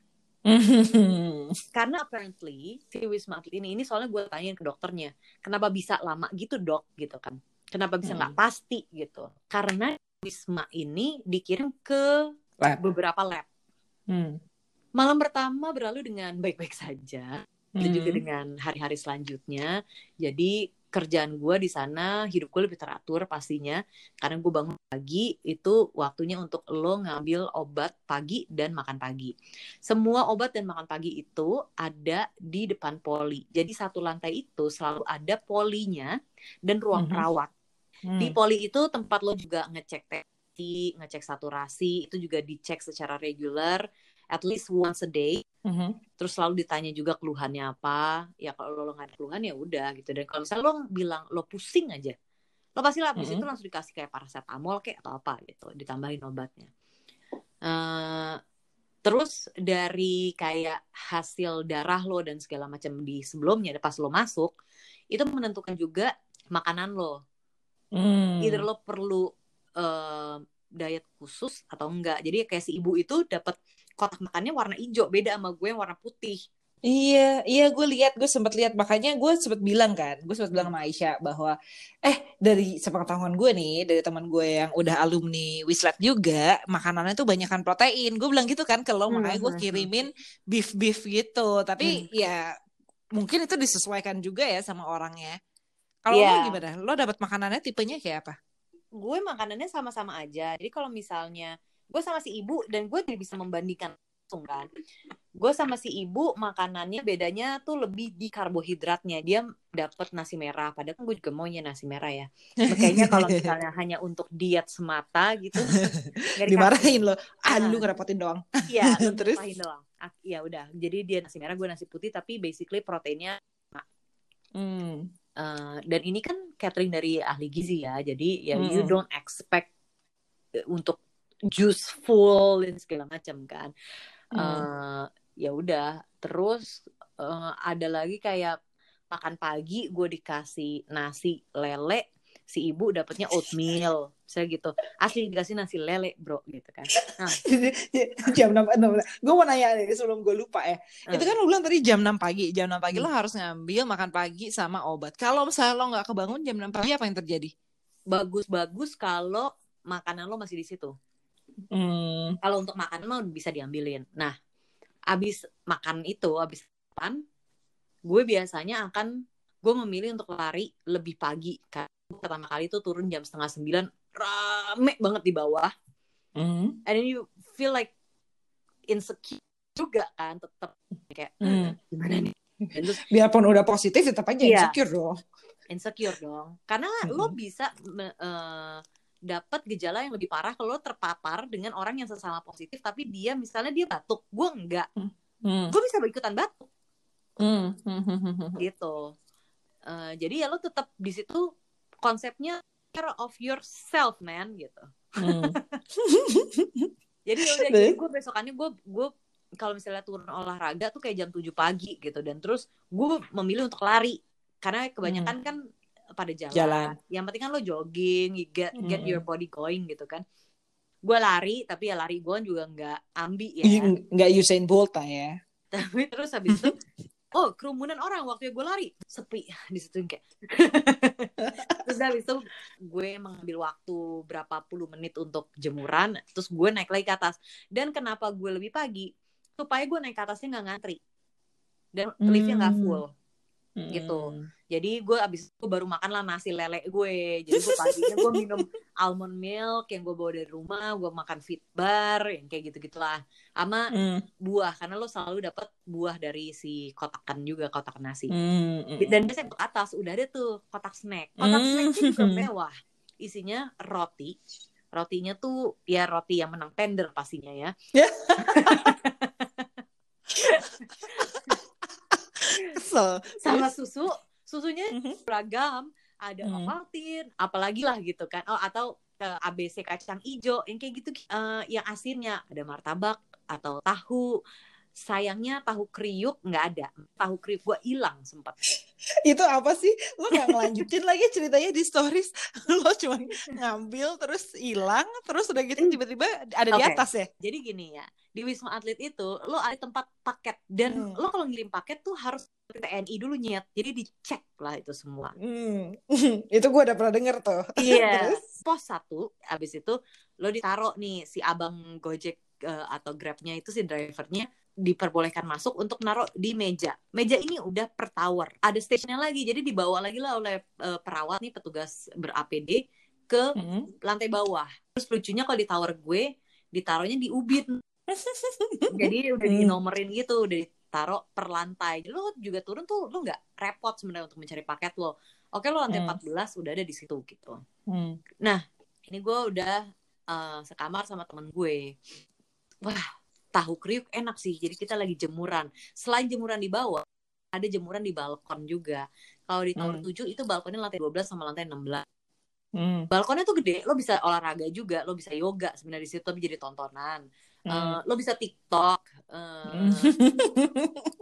*laughs* Karena apparently si Wisma Atlet ini, ini soalnya gue tanyain ke dokternya, kenapa bisa lama gitu dok, gitu kan? Kenapa bisa nggak Mm. pasti gitu? Karena Wisma ini dikirim ke Lab. beberapa lab. Hmm. Malam pertama berlalu dengan baik-baik saja. itu juga Hmm. dengan hari-hari selanjutnya. Jadi kerjaan gue di sana, hidup gue lebih teratur pastinya, karena gue bangun pagi itu waktunya untuk lo ngambil obat pagi dan makan pagi. Semua obat dan makan pagi itu ada di depan poli. Jadi satu lantai itu selalu ada polinya dan ruang Mhm. perawat. Hmm. Di poli itu tempat lo juga ngecek tensi, ngecek saturasi, itu juga dicek secara regular, at least once a day. Mhm. terus selalu ditanya juga keluhannya apa. Ya kalau lo nggak ada keluhan ya udah gitu. Dan kalau misalnya lo bilang lo pusing aja lo pasti lah habis Mm-mm. itu langsung dikasih kayak paracetamol kayak atau apa gitu. Ditambahin obatnya. Eh, terus dari kayak hasil darah lo dan segala macam di sebelumnya pas lo masuk itu menentukan juga makanan lo. Hmm. either lo perlu eh, diet khusus atau enggak. Jadi kayak si ibu itu dapat kotak makannya warna hijau beda sama gue yang warna putih Iya, iya gue lihat, gue sempat lihat makanya gue sempat bilang kan, gue sempat bilang sama Aisyah bahwa eh dari sepengetahuan gue nih, dari teman gue yang udah alumni Wislet juga, makanannya tuh banyakkan protein. Gue bilang gitu kan ke lo, Hmm, makanya gue hmm, kirimin beef beef gitu. Tapi ya mungkin itu disesuaikan juga ya sama orangnya. Kalau lo Iya. gimana? Lo dapat makanannya tipenya kayak apa? gue makanannya sama-sama aja. Jadi kalau misalnya gue sama si ibu dan gue tidak bisa membandingkan langsung kan. Gue sama si ibu makanannya bedanya tuh lebih di karbohidratnya. Dia dapat nasi merah. Padahal kan gue juga maunya nasi merah ya. Kayaknya kalau misalnya *laughs* hanya untuk diet semata gitu. Dimarahin lo. Ah, lu ngerepotin doang. Iya, *laughs* Terus? doang. Ya udah. Jadi dia nasi merah, gue nasi putih. Tapi basically proteinnya Hmm. Eh, dan ini kan catering dari ahli gizi ya, jadi ya you Mm-mm. don't expect eh, untuk juice full dan segala macam kan. Eh, ya udah, terus eh, ada lagi kayak makan pagi gue dikasih nasi lele, si ibu dapetnya oatmeal, saya gitu. Asli dikasih nasi lele bro gitu kan. Nah, *laughs* jam 6, gue mau nanya nih sebelum gue lupa ya. Eh. Itu kan lo bilang tadi jam 6 pagi. Jam 6 pagi Hmm. lo harus ngambil makan pagi sama obat. Kalau misalnya lo nggak kebangun jam 6 pagi apa yang terjadi? bagus-bagus kalau makanan lo masih di situ. Hmm. kalau untuk makan mah bisa diambilin. Nah, abis makan itu, abis makan, gue biasanya akan gue memilih untuk lari lebih pagi. Karena pertama kali itu turun jam setengah sembilan, rame banget di bawah. Hmm. And then you feel like insecure juga kan, tetap kayak Hmm. gimana nih? Dan terus Biarpun udah positif tetap aja Iya. insecure dong. insecure dong. Karena Mm-mm. lo bisa eh, dapat gejala yang lebih parah kalau lo terpapar dengan orang yang sesama positif, tapi dia misalnya dia batuk, gue enggak. Hmm. Gue bisa ikutan batuk. Hmm. Hmm. Hmm. Hmm. Hmm. gitu. Eh, jadi ya lo tetap di situ konsepnya care of yourself man gitu. Hmm. *laughs* Jadi ya udah jadi gue besokannya gue gue kalau misalnya turun olahraga tuh kayak jam 7 pagi gitu dan terus gue memilih untuk lari karena kebanyakan kan pada jalan. Jalan. Yang penting kan lo jogging, you get get Mm-mm. your body going gitu kan. Gue lari tapi ya lari gue juga nggak ambi ya. Nggak Usain Bolt lah ya. tapi terus habis itu *laughs* oh kerumunan orang waktu gue lari sepi di situ kayak *laughs* terus habis itu gue mengambil waktu berapa puluh menit untuk jemuran terus gue naik lagi ke atas dan kenapa gue lebih pagi supaya gue naik ke atasnya nggak ngantri dan liftnya nggak Hmm. full Gitu. Jadi gue abis itu baru makan lah nasi lele gue jadi gue paginya gue minum *laughs* almond milk yang gue bawa dari rumah gue makan fit bar yang kayak gitu gitulah sama Hmm. buah karena lo selalu dapat buah dari si kotakan juga kotak nasi Hmm. Hmm. dan biasanya ke atas udah ada tuh kotak snack kotak Hmm. snacknya juga *laughs* mewah isinya roti rotinya tuh ya roti yang menang tender pastinya ya *laughs* Kesel. sama susu susunya Mhm. beragam ada Hmm. Ovaltine apalagi lah gitu kan oh atau eh, ABC kacang ijo yang kayak gitu eh, yang asinnya ada martabak atau tahu sayangnya tahu kriuk nggak ada tahu kriuk gue hilang sempat itu apa sih lo nggak ngelanjutin lagi ceritanya di stories *laughs* lo cuma ngambil terus hilang terus udah gitu tiba-tiba ada di Oke. atas ya Jadi gini ya, di Wisma Atlet itu lo ada tempat paket dan Hmm. lo kalau ngirim paket tuh harus TNI dulu nyet. Jadi dicek lah itu semua. Hmm. *laughs* itu gue udah pernah denger tuh *laughs* Iya. Terus? Pos satu, habis itu lo ditaruh nih si abang Gojek eh, atau Grabnya itu si drivernya diperbolehkan masuk untuk naruh di meja. Meja ini udah per tower. Ada stationnya lagi, jadi dibawa lagi lah oleh eh, perawat nih petugas ber-APD ke Hmm. lantai bawah. Terus lucunya kalau di tower gue ditaruhnya di ubin. *laughs* Jadi udah Hmm. dinomerin gitu, udah ditaruh per lantai. Jadi lo juga turun tuh lo nggak repot sebenarnya untuk mencari paket lo. Oke lo lantai Hmm. 14 udah ada di situ gitu. Hmm. Ini gue udah eh, sekamar sama temen gue. Wah, tahu kriuk enak sih. Jadi kita lagi jemuran. Selain jemuran di bawah, ada jemuran di balkon juga. Kalau di tower Hmm. 7 itu balkonnya lantai 12 sama lantai 16 Hmm. balkonnya tuh gede lo bisa olahraga juga lo bisa yoga sebenarnya di situ tapi jadi tontonan Hmm. Eh, lo bisa tiktok Hmm. *laughs*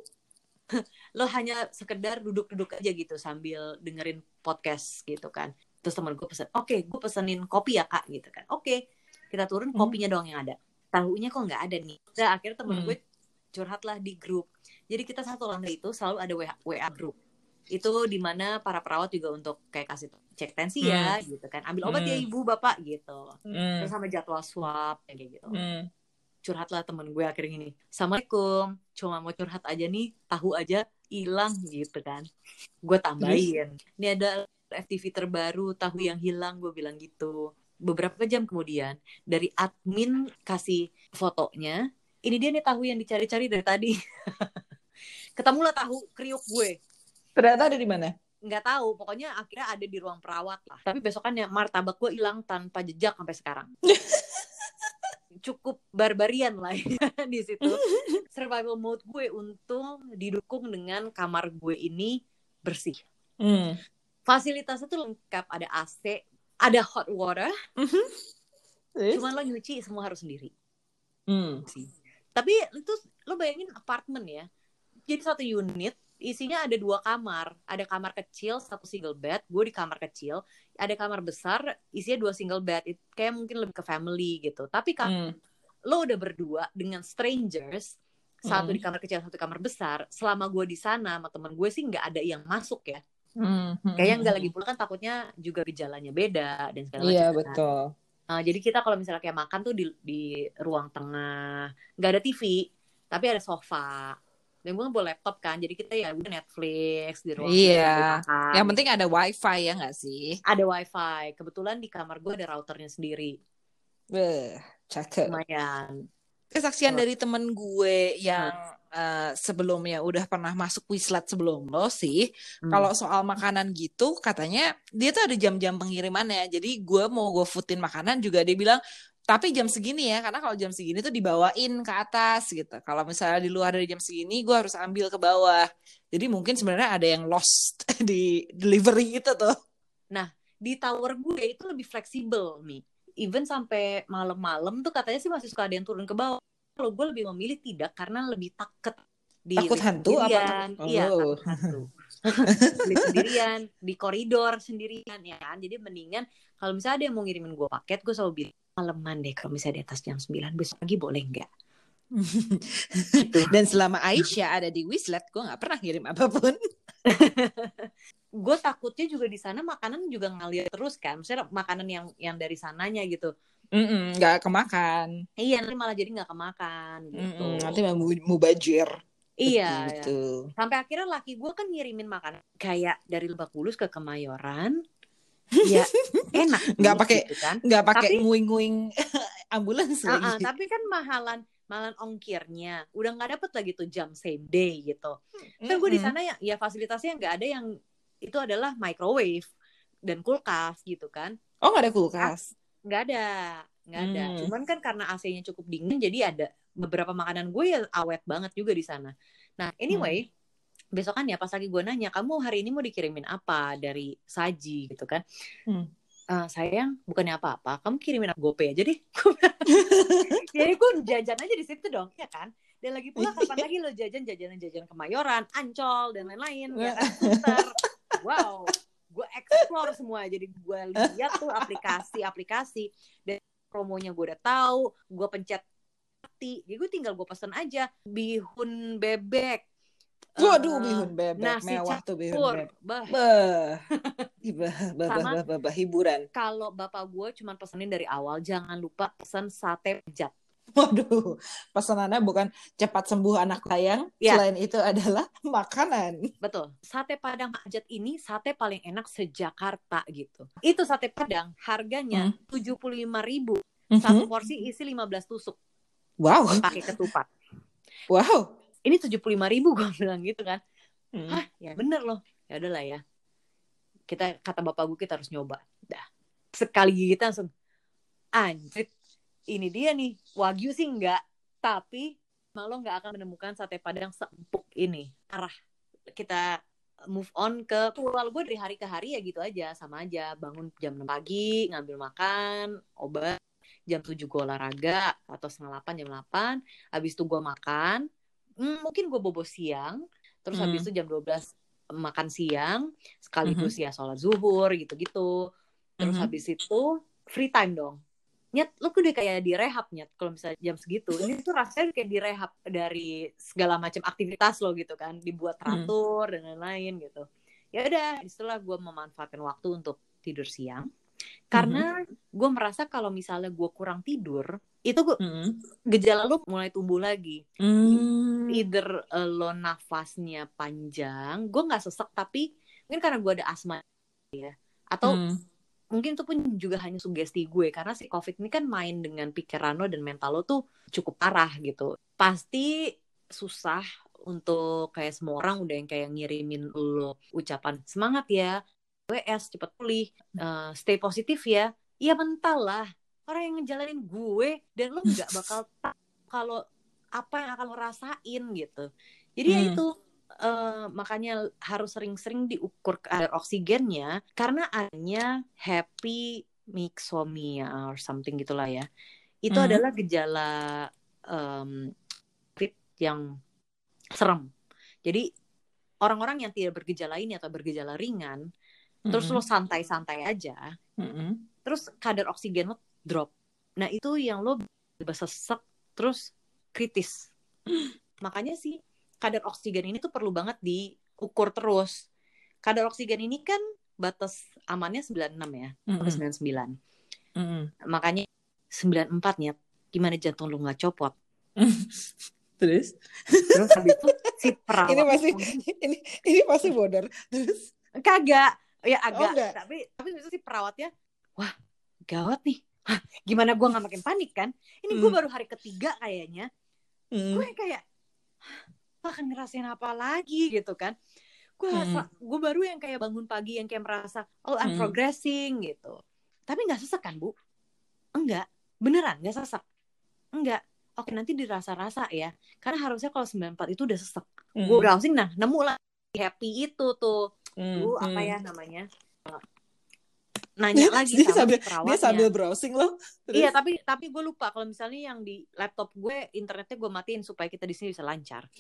lo hanya sekedar duduk-duduk aja gitu sambil dengerin podcast gitu kan terus temen gue pesen oke gue pesenin kopi ya kak gitu kan oke kita turun Hmm. kopinya doang yang ada tahunya kok nggak ada nih. Nah, akhirnya temen Hmm. gue curhat lah di grup. Jadi kita satu lantai itu selalu ada WA, WA grup. Itu di mana para perawat juga untuk kayak kasih cek tensi ya gitu kan. Ambil obat ya Hmm. ibu bapak gitu. Hmm. terus sama jadwal swab kayak gitu. Hmm. curhat lah temen gue akhirnya gini assalamualaikum cuma mau curhat aja nih tahu aja hilang gitu kan. Gue tambahin ini ada FTV terbaru tahu yang hilang gue bilang gitu beberapa jam kemudian dari admin kasih fotonya ini dia nih tahu yang dicari-cari dari tadi. *laughs* Ketemulah tahu kriuk gue. Ternyata ada di mana? Nggak tahu pokoknya akhirnya ada di ruang perawat lah. Tapi besokannya martabak gue hilang tanpa jejak sampai sekarang. *laughs* Cukup barbarian lah ya *laughs* di situ. Survival mode gue untung didukung dengan kamar gue ini bersih. Hmm. fasilitasnya tuh lengkap ada AC ada hot water. Terus? cuman lo nyuci semua harus sendiri. Hmm. sih. Tapi itu lo bayangin apartemen ya. Jadi satu unit isinya ada dua kamar. Ada kamar kecil satu single bed. Gue di kamar kecil. Ada kamar besar isinya dua single bed. It- kayak mungkin lebih ke family gitu. Tapi kan Hmm. lo udah berdua dengan strangers satu Hmm. di kamar kecil satu di kamar besar selama gue di sana sama temen gue sih nggak ada yang masuk ya Hmm. kayaknya nggak lagi pula kan takutnya juga gejalanya beda dan segala Iya macam kan. betul. Nah, jadi kita kalau misalnya kayak makan tuh di di ruang tengah nggak ada TV tapi ada sofa dan gue bawa laptop kan jadi kita ya udah Netflix di ruang Iya. tengah. Yang penting ada wifi ya nggak sih? ada wifi kebetulan di kamar gue ada routernya sendiri Beh, cakep. lumayan Kesaksian Oh. dari temen gue yang eh, sebelumnya udah pernah masuk Wislet sebelum lo sih. Hmm. Kalau soal makanan gitu, katanya dia tuh ada jam-jam pengirimannya. Jadi gue mau gue footin makanan juga dia bilang, tapi jam segini ya, karena kalau jam segini tuh dibawain ke atas gitu. Kalau misalnya di luar dari jam segini, gue harus ambil ke bawah. Jadi mungkin sebenarnya ada yang lost *laughs* di delivery itu tuh. di tower gue itu lebih fleksibel nih even sampai malam-malam tuh katanya sih masih suka ada yang turun ke bawah kalau gue lebih memilih tidak karena lebih takut di Takut hantu apa sendirian. iya Oh. takut hantu *laughs* Lift sendirian di koridor sendirian ya kan jadi mendingan kalau misalnya ada yang mau ngirimin gue paket gue selalu bilang maleman deh kalau misalnya di atas jam 9 besok pagi boleh nggak gitu. Dan selama Aisyah ada di Wislet, gue nggak pernah ngirim apa pun. *laughs* gue takutnya juga di sana makanan juga ngalir terus kan misalnya makanan yang yang dari sananya gitu nggak kemakan. iya nanti malah jadi nggak kemakan gitu Mm-mm, nanti mau mubajir. iya ya. Betul. sampai akhirnya laki gue kan ngirimin makanan kayak dari Lebak Bulus ke Kemayoran *laughs* ya enak Nggak sih, pakai- gitu kan Nggak pakai nguing-nguing *laughs* ambulans Ah, ah, lagi. tapi kan mahalan mahalan ongkirnya udah nggak dapet lagi tuh jam same day gitu kan gue di sana ya ya fasilitasnya nggak ada yang itu adalah microwave dan kulkas gitu kan Oh nggak ada kulkas. Nggak ada nggak ada. Hmm. cuman kan karena AC-nya cukup dingin jadi ada beberapa makanan gue ya awet banget juga di sana. Nah anyway besokan ya pas lagi gue nanya kamu hari ini mau dikirimin apa dari saji? Gitu kan. Hmm. "Eh, sayang bukannya apa-apa kamu kirimin aku GoPay aja deh. *laughs* Jadi gue jajan aja di situ dong ya kan? Dan lagi pula kapan lagi lo jajan jajanan-jajanan kemayoran ancol dan lain-lain ya kan? Sunter. wow gue explore semua. Jadi gue lihat tuh aplikasi-aplikasi. Dan promonya gue udah tahu gue pencet hati jadi gue tinggal gue pesen aja. Bihun bebek. Waduh Eh, bihun bebek. nasi mewah tuh bihun bebek. bah. Bah. Bah, bah, Sama- bah, bah, bah, bah, hiburan. kalau bapak gue cuma pesenin dari awal jangan lupa pesen sate pejat *laughs* Waduh, pesanannya bukan cepat sembuh anak sayang. Ya. Selain itu adalah *laughs* makanan. betul sate padang hajat ini sate paling enak sejakarta gitu itu sate padang harganya tujuh puluh lima ribu satu Mhm. porsi isi 15 tusuk Wow, pakai ketupat wow. ini tujuh puluh lima ribu gue bilang gitu kan Hmm. Hah, ya bener loh. Ya udahlah ya. Kita kata bapak gue kita harus nyoba. Dah. Sekali gigit langsung anjir. Ini dia nih. Wagyu sih enggak, tapi malah nggak akan menemukan sate padang seempuk ini. Arah kita move on ke ritual gue dari hari ke hari ya gitu aja sama aja bangun jam 6 pagi ngambil makan obat jam 7 gue olahraga atau setengah 8 jam 8 habis itu gue makan Hmm, mungkin gue bobo siang terus Hmm. habis itu jam 12 makan siang sekaligus ya sholat zuhur gitu-gitu terus Mhm. habis itu free time dong nyet lu udah kayak direhab nyet kalau misalnya jam segitu ini tuh rasanya kayak direhab dari segala macam aktivitas lo gitu kan dibuat Hmm. teratur dan lain-lain gitu ya udah setelah gue memanfaatkan waktu untuk tidur siang karena gue merasa kalau misalnya gue kurang tidur itu gua, Hmm. gejala lo mulai tumbuh lagi Hmm. either uh, lo nafasnya panjang gue nggak sesek tapi mungkin karena gue ada asma ya atau Hmm. Mungkin itu pun juga hanya sugesti gue karena si covid ini kan main dengan pikiran lo dan mental lo tuh cukup parah gitu. Pasti susah untuk kayak semua orang udah yang kayak ngirimin lo ucapan semangat ya WS cepet pulih eh, stay positif ya. Iya mental lah orang yang ngejalanin gue dan lo nggak bakal *laughs* tahu kalau apa yang akan lo rasain gitu. Jadi ya Hmm. itu eh, makanya harus sering-sering diukur kadar oksigennya karena adanya happy mixomia or something gitulah ya. Itu Hmm. adalah gejala COVID yang serem. Jadi orang-orang yang tidak bergejala ini atau bergejala ringan, terus lo Mm-mm. santai-santai aja, Mm-mm. terus kadar oksigen lo drop. Nah itu yang lo bisa sesek terus kritis. *gasps* Makanya sih kadar oksigen ini tuh perlu banget diukur terus. Kadar oksigen ini kan batas amannya 96 ya, sampai Mm-mm. 99. Mm-mm. Makanya 94 nya gimana jantung lo nggak copot. *laughs* Terus? Terus habis itu si *laughs* perawat Ini masih ini ini masih bodor. Terus? kagak ya Oh, agak enggak. tapi tapi itu si perawatnya wah gawat nih Hah, gimana gua nggak makin panik kan ini gue Hmm. baru hari ketiga kayaknya Mm. gue kayak "Hah, akan ngerasain apa lagi gitu kan gue Hmm. gue baru yang kayak bangun pagi yang kayak merasa oh I'm Hmm. progressing gitu tapi nggak sesek kan bu enggak beneran nggak sesek enggak oke nanti dirasa-rasa ya karena harusnya kalau 94 itu udah sesek Mm. gue browsing nah nemu lah happy itu tuh Mm. Lu apa Mm. ya namanya nanya lagi dia sama sambil perawatnya dia sambil browsing loh. Terus? Iya tapi tapi gue lupa kalau misalnya yang di laptop gue internetnya gue matiin supaya kita di sini bisa lancar.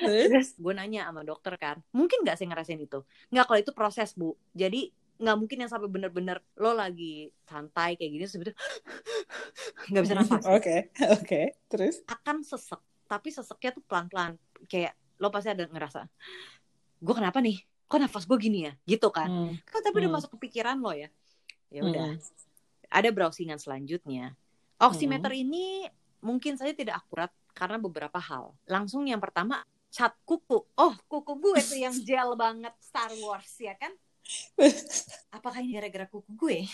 Terus? Gue nanya sama dokter kan, mungkin nggak saya ngerasain itu? Nggak kalau itu proses bu. Jadi nggak mungkin yang sampai bener-bener lo lagi santai kayak gini sebetulnya nggak bisa nafas. *laughs* Oke, oke. Terus? Akan sesek, tapi seseknya tuh pelan-pelan. Kayak lo pasti ada ngerasa, gue kenapa nih? Kok nafas gue gini ya? Gitu kan? Mm. Kan tapi udah Hmm. masuk ke pikiran lo ya. Ya udah. Mm. ada browsingan selanjutnya. Oximeter ini mungkin saja tidak akurat karena beberapa hal. Langsung yang pertama cat kuku. Oh, kuku gue tuh yang *laughs* gel banget Star Wars ya kan? *laughs* Apakah ini gara-gara kuku gue? *laughs*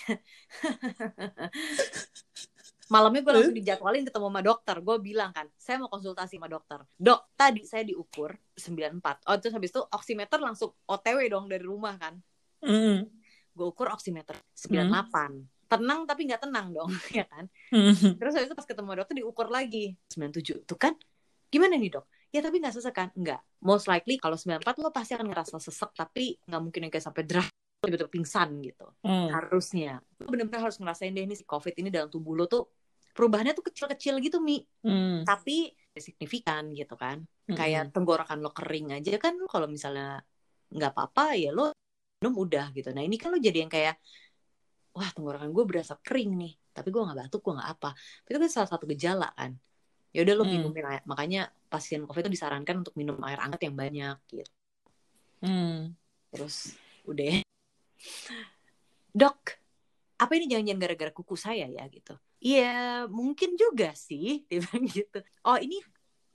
Malamnya gue langsung dijadwalin ketemu sama dokter. Gue bilang kan, saya mau konsultasi sama dokter. Dok, tadi saya diukur 94. Oh, terus habis itu oximeter langsung OTW dong dari rumah kan. Mm. Gue ukur oximeter 98. Tenang tapi nggak tenang dong, *laughs* ya kan? Mm. Terus habis itu pas ketemu dokter diukur lagi 97. Tuh kan? Gimana nih dok? Ya tapi nggak sesek kan? Enggak. Most likely kalau 94 lo pasti akan ngerasa sesek tapi nggak mungkin yang kayak sampai drah tiba-tiba pingsan gitu. Mm. Harusnya. Lo bener-bener harus ngerasain deh ini si COVID ini dalam tubuh lo tuh perubahannya tuh kecil-kecil gitu Mi. Mm. Tapi signifikan gitu kan. Mm. Kayak tenggorokan lo kering aja kan kalau misalnya nggak apa-apa ya lo minum udah gitu. Nah ini kan lo jadi yang kayak wah tenggorokan gue berasa kering nih tapi gue nggak batuk gue nggak apa itu kan salah satu gejala kan ya udah lo Hmm. minumin air makanya pasien covid itu disarankan untuk minum air hangat yang banyak gitu Mm. terus udah *laughs* dok apa ini jangan-jangan gara-gara kuku saya ya gitu iya mungkin juga sih *laughs* dia bilang gitu oh ini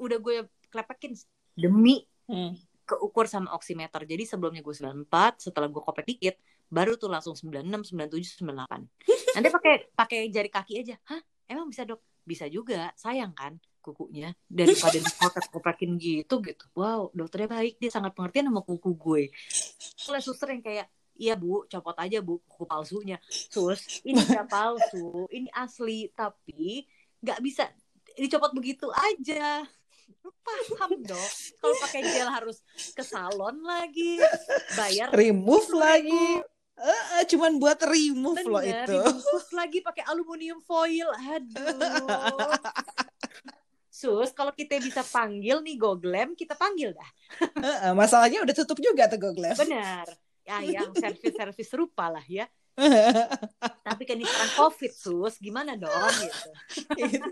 udah gue klepekin demi Mm. keukur sama oximeter. Jadi sebelumnya gue 94, setelah gue kopek dikit, baru tuh langsung 96, 97, 98. Nanti pakai pakai jari kaki aja. Hah? Emang bisa dok? Bisa juga. Sayang kan kukunya daripada *laughs* dikopek-kopekin gitu gitu. Wow, dokternya baik. Dia sangat pengertian sama kuku gue. Oleh suster yang kayak Iya bu, copot aja bu kuku palsunya. Sus, ini nggak palsu, ini asli, tapi nggak bisa dicopot begitu aja. Paham dong, kalau pakai gel harus ke salon lagi, bayar Remove 10.000. lagi. Eh, cuman buat remove loh Bener, itu. dibungkus lagi pakai aluminium foil. Aduh. Sus, kalau kita bisa panggil nih Goglem, kita panggil dah. Eh, eh, masalahnya udah tutup juga tuh Google. Benar. Ya, yang servis-servis serupa lah ya. *laughs* Tapi kan ini COVID, Sus. Gimana dong gitu.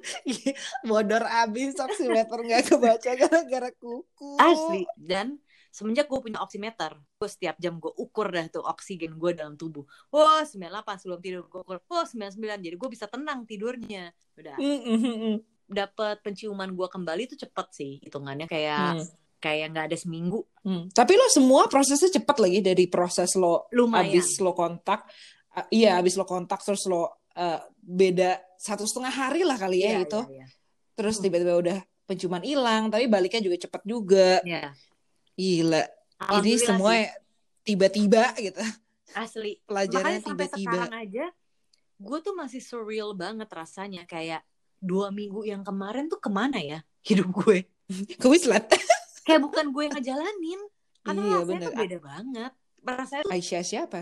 *laughs* Bodor abis oximeter nggak kebaca gara-gara kuku. Asli. Dan semenjak gue punya oximeter, gue setiap jam gue ukur dah tuh oksigen gue dalam tubuh. Wah, 98 sebelum tidur gue ukur. Wah, 99. Jadi gue bisa tenang tidurnya. Udah. Mm. Dapat penciuman gue kembali tuh cepet sih hitungannya kayak Hmm. Kayak nggak ada seminggu Hmm. Tapi lo semua prosesnya cepet lagi dari proses lo lumayan abis lo kontak, uh, iya abis lo kontak terus lo uh, beda satu setengah hari lah kali ya Iya, itu. iya, Terus Hmm. tiba-tiba udah penciuman hilang, tapi baliknya juga cepet juga. iya. Gila. Ini Alhamdulillah semua tiba-tiba gitu. asli Pelajarannya tiba-tiba. sekarang aja gue tuh masih surreal banget rasanya kayak dua minggu yang kemarin tuh ke mana ya hidup gue Ke Wislat. Kayak bukan gue yang ngejalanin. Karena Iya, rasanya bener. tuh beda banget. Rasanya tuh Aisyah siapa?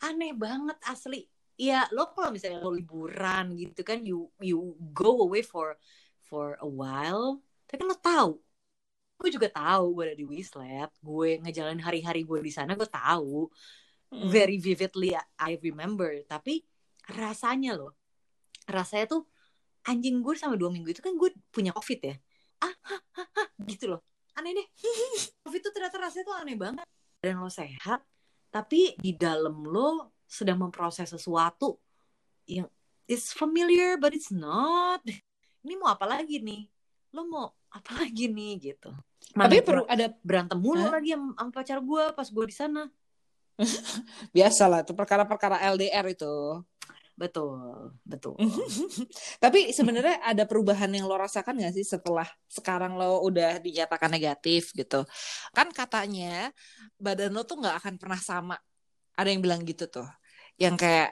aneh banget asli. Ya lo kalau misalnya lo liburan gitu kan you you go away for for a while. Tapi kan lo tahu. Gue juga tahu gue ada di Wislet. Gue ngejalanin hari-hari gue di sana gue tahu. Hmm. very vividly I remember. Tapi rasanya loh rasanya tuh anjing gue sama dua minggu itu kan gue punya covid ya. Ah hah, hah, hah, gitu loh aneh deh. *laughs* Covid tuh ternyata rasanya tuh aneh banget. Dan lo sehat tapi di dalam lo sedang memproses sesuatu yang is familiar but it's not. Ini mau apa lagi nih? Lo mau apa *laughs* lagi nih gitu. Mana Tapi perlu ada berantem mulu Hah? lagi sama, sama pacar gue pas gue di sana. *laughs* Biasa lah tuh perkara-perkara LDR itu. Betul betul *laughs* Tapi sebenarnya ada perubahan yang lo rasakan gak sih setelah sekarang lo udah dinyatakan negatif gitu? Kan katanya badan lo tuh nggak akan pernah sama. Ada yang bilang gitu tuh. Yang kayak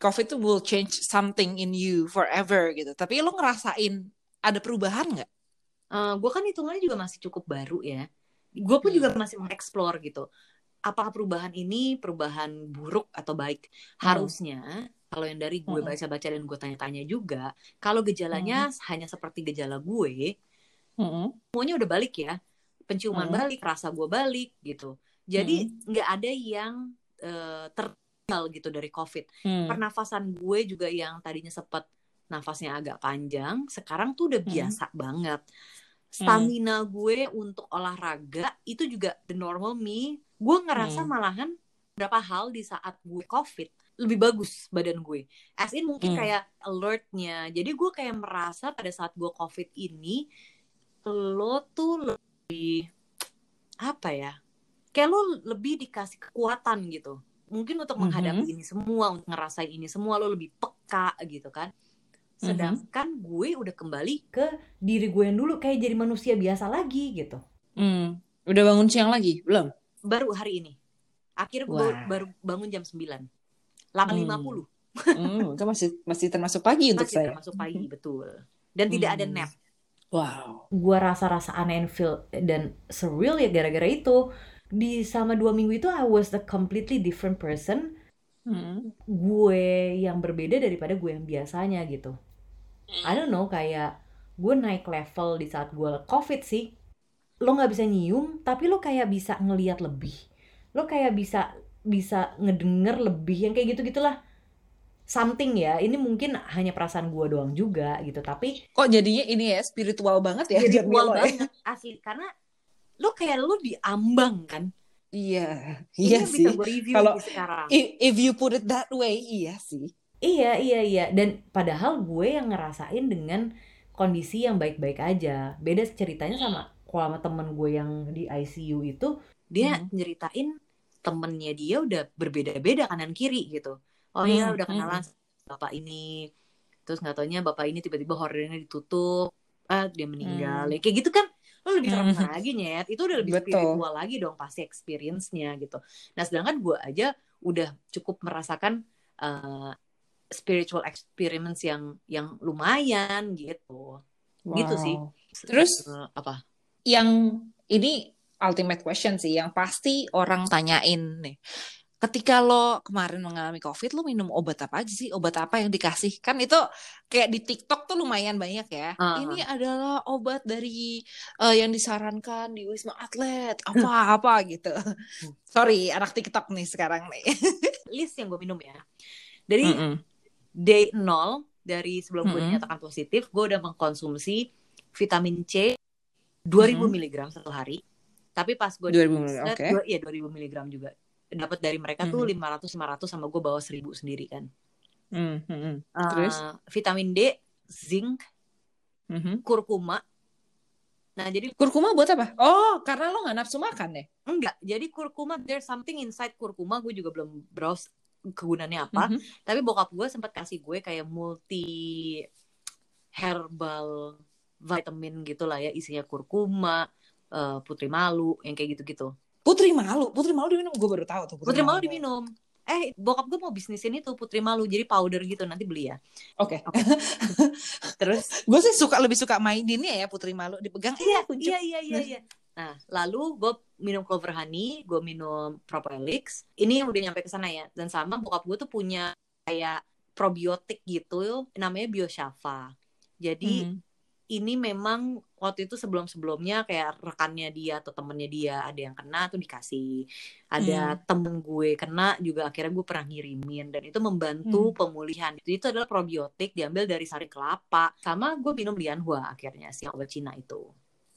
COVID tuh will change something in you forever gitu. Tapi lo ngerasain ada perubahan nggak? gue kan hitungannya juga masih cukup baru ya. Gue pun Hmm. juga masih mengeksplor gitu. Apakah perubahan ini perubahan buruk atau baik? Harusnya kalau yang dari gue Hmm. baca-baca dan gue tanya-tanya juga, kalau gejalanya hanya seperti gejala gue, semuanya udah balik ya. Penciuman Hmm. balik, rasa gue balik gitu. Jadi nggak ada yang eh, tertinggal gitu dari COVID. Hmm. Pernafasan gue juga yang tadinya sempat nafasnya agak panjang, sekarang tuh udah Hmm. biasa banget. Stamina gue untuk olahraga itu juga the normal me. Gue ngerasa Hmm. malahan beberapa hal di saat gue COVID lebih bagus badan gue. As in mungkin Hmm. kayak alertnya. Jadi gue kayak merasa pada saat gue COVID ini lo tuh lebih apa ya? Kayak lo lebih dikasih kekuatan gitu. Mungkin untuk Mhm. menghadapi ini semua, untuk ngerasain ini semua lo lebih peka gitu kan. Sedangkan gue udah kembali ke diri gue yang dulu kayak jadi manusia biasa lagi gitu. Hmm. Udah bangun siang lagi? Belum? Baru hari ini. Akhirnya gue baru bangun jam 9. 8.50. Hmm, itu masih masih termasuk pagi untuk Masih saya. termasuk pagi, betul. Dan tidak ada Hmm. nap. Wow. gue rasa-rasa aneh and feel dan surreal ya gara-gara itu di sama dua minggu itu I was a completely different person Hmm. gue yang berbeda daripada gue yang biasanya gitu I don't know kayak gue naik level di saat gue covid sih lo nggak bisa nyium tapi lo kayak bisa ngelihat lebih lo kayak bisa bisa ngedenger lebih yang kayak gitu gitulah something ya ini mungkin hanya perasaan gue doang juga gitu tapi Kok jadinya ini ya spiritual banget ya Jamilo *laughs* ya? banget asli karena lo kayak lo diambang kan Iya, iya sih. Kalau- nih sekarang If, if you put it that way, iya sih. iya iya iya dan padahal gue yang ngerasain dengan kondisi yang baik-baik aja beda ceritanya sama kalau sama temen gue yang di ICU itu dia Hmm. nyeritain temennya dia udah berbeda-beda kanan kiri gitu oh iya Hmm, udah kenalan sama bapak ini terus nggak taunya bapak ini tiba-tiba hordennya ditutup ah dia meninggal Hmm. ya kayak gitu kan lo lebih serem Hmm. lagi nyet itu udah lebih Betul. spiritual lagi dong pasti experience-nya gitu nah sedangkan gue aja udah cukup merasakan uh, spiritual experience yang yang lumayan gitu Gitu sih. Wow. Terus Eh, apa yang ini ultimate question sih, yang pasti orang tanyain nih. Ketika lo kemarin mengalami COVID, lo minum obat apa aja sih? Obat apa yang dikasih? Kan itu kayak di TikTok tuh lumayan banyak ya. Ah. Ini adalah obat dari eh, yang disarankan di Wisma Atlet, apa-apa gitu. Sorry, anak TikTok nih sekarang nih. *laughs* list yang gue minum ya dari Mm-mm. day 0 dari sebelum gue Mm-mm. dinyatakan positif gue udah mengkonsumsi vitamin C 2000 Mm-mm. mg satu hari tapi pas gue 2000 mg, oke. iya 2000 mg juga dapat dari mereka tuh 500 500 sama gue bawa 1000 sendiri kan Mm, mm, mm. Eh, Terus? vitamin D zinc Mhm. kurkuma Nah, jadi Kurkuma buat apa? Oh, karena lo nggak nafsu makan ya? enggak. Jadi kurkuma there's something inside kurkuma gue juga belum browse kegunaannya apa. Mhm. Tapi bokap gue sempat kasih gue kayak multi herbal vitamin gitu lah ya, isinya kurkuma, eh, putri malu, yang kayak gitu-gitu. Putri malu, putri malu diminum. Gue baru tahu tuh. Putri malu diminum. Eh, bokap gue mau bisnisin itu putri malu, jadi powder gitu nanti beli ya. Oke. *laughs* Terus gue sih suka lebih suka maidinnya ya putri malu dipegang. Iya, eh, iya, iya, iya, iya. Nah, lalu gue minum clover honey, gue minum propolis. Ini udah nyampe ke sana ya. Dan sama bokap gue tuh punya kayak probiotik gitu, namanya Bioshafa. Jadi Hmm. Ini memang waktu itu sebelum-sebelumnya kayak rekannya dia atau temennya dia ada yang kena tuh dikasih. Ada temen gue kena juga akhirnya gue pernah ngirimin dan itu membantu pemulihan. Itu, itu adalah probiotik diambil dari sari kelapa. Sama gue minum lianhua akhirnya si obat Cina itu.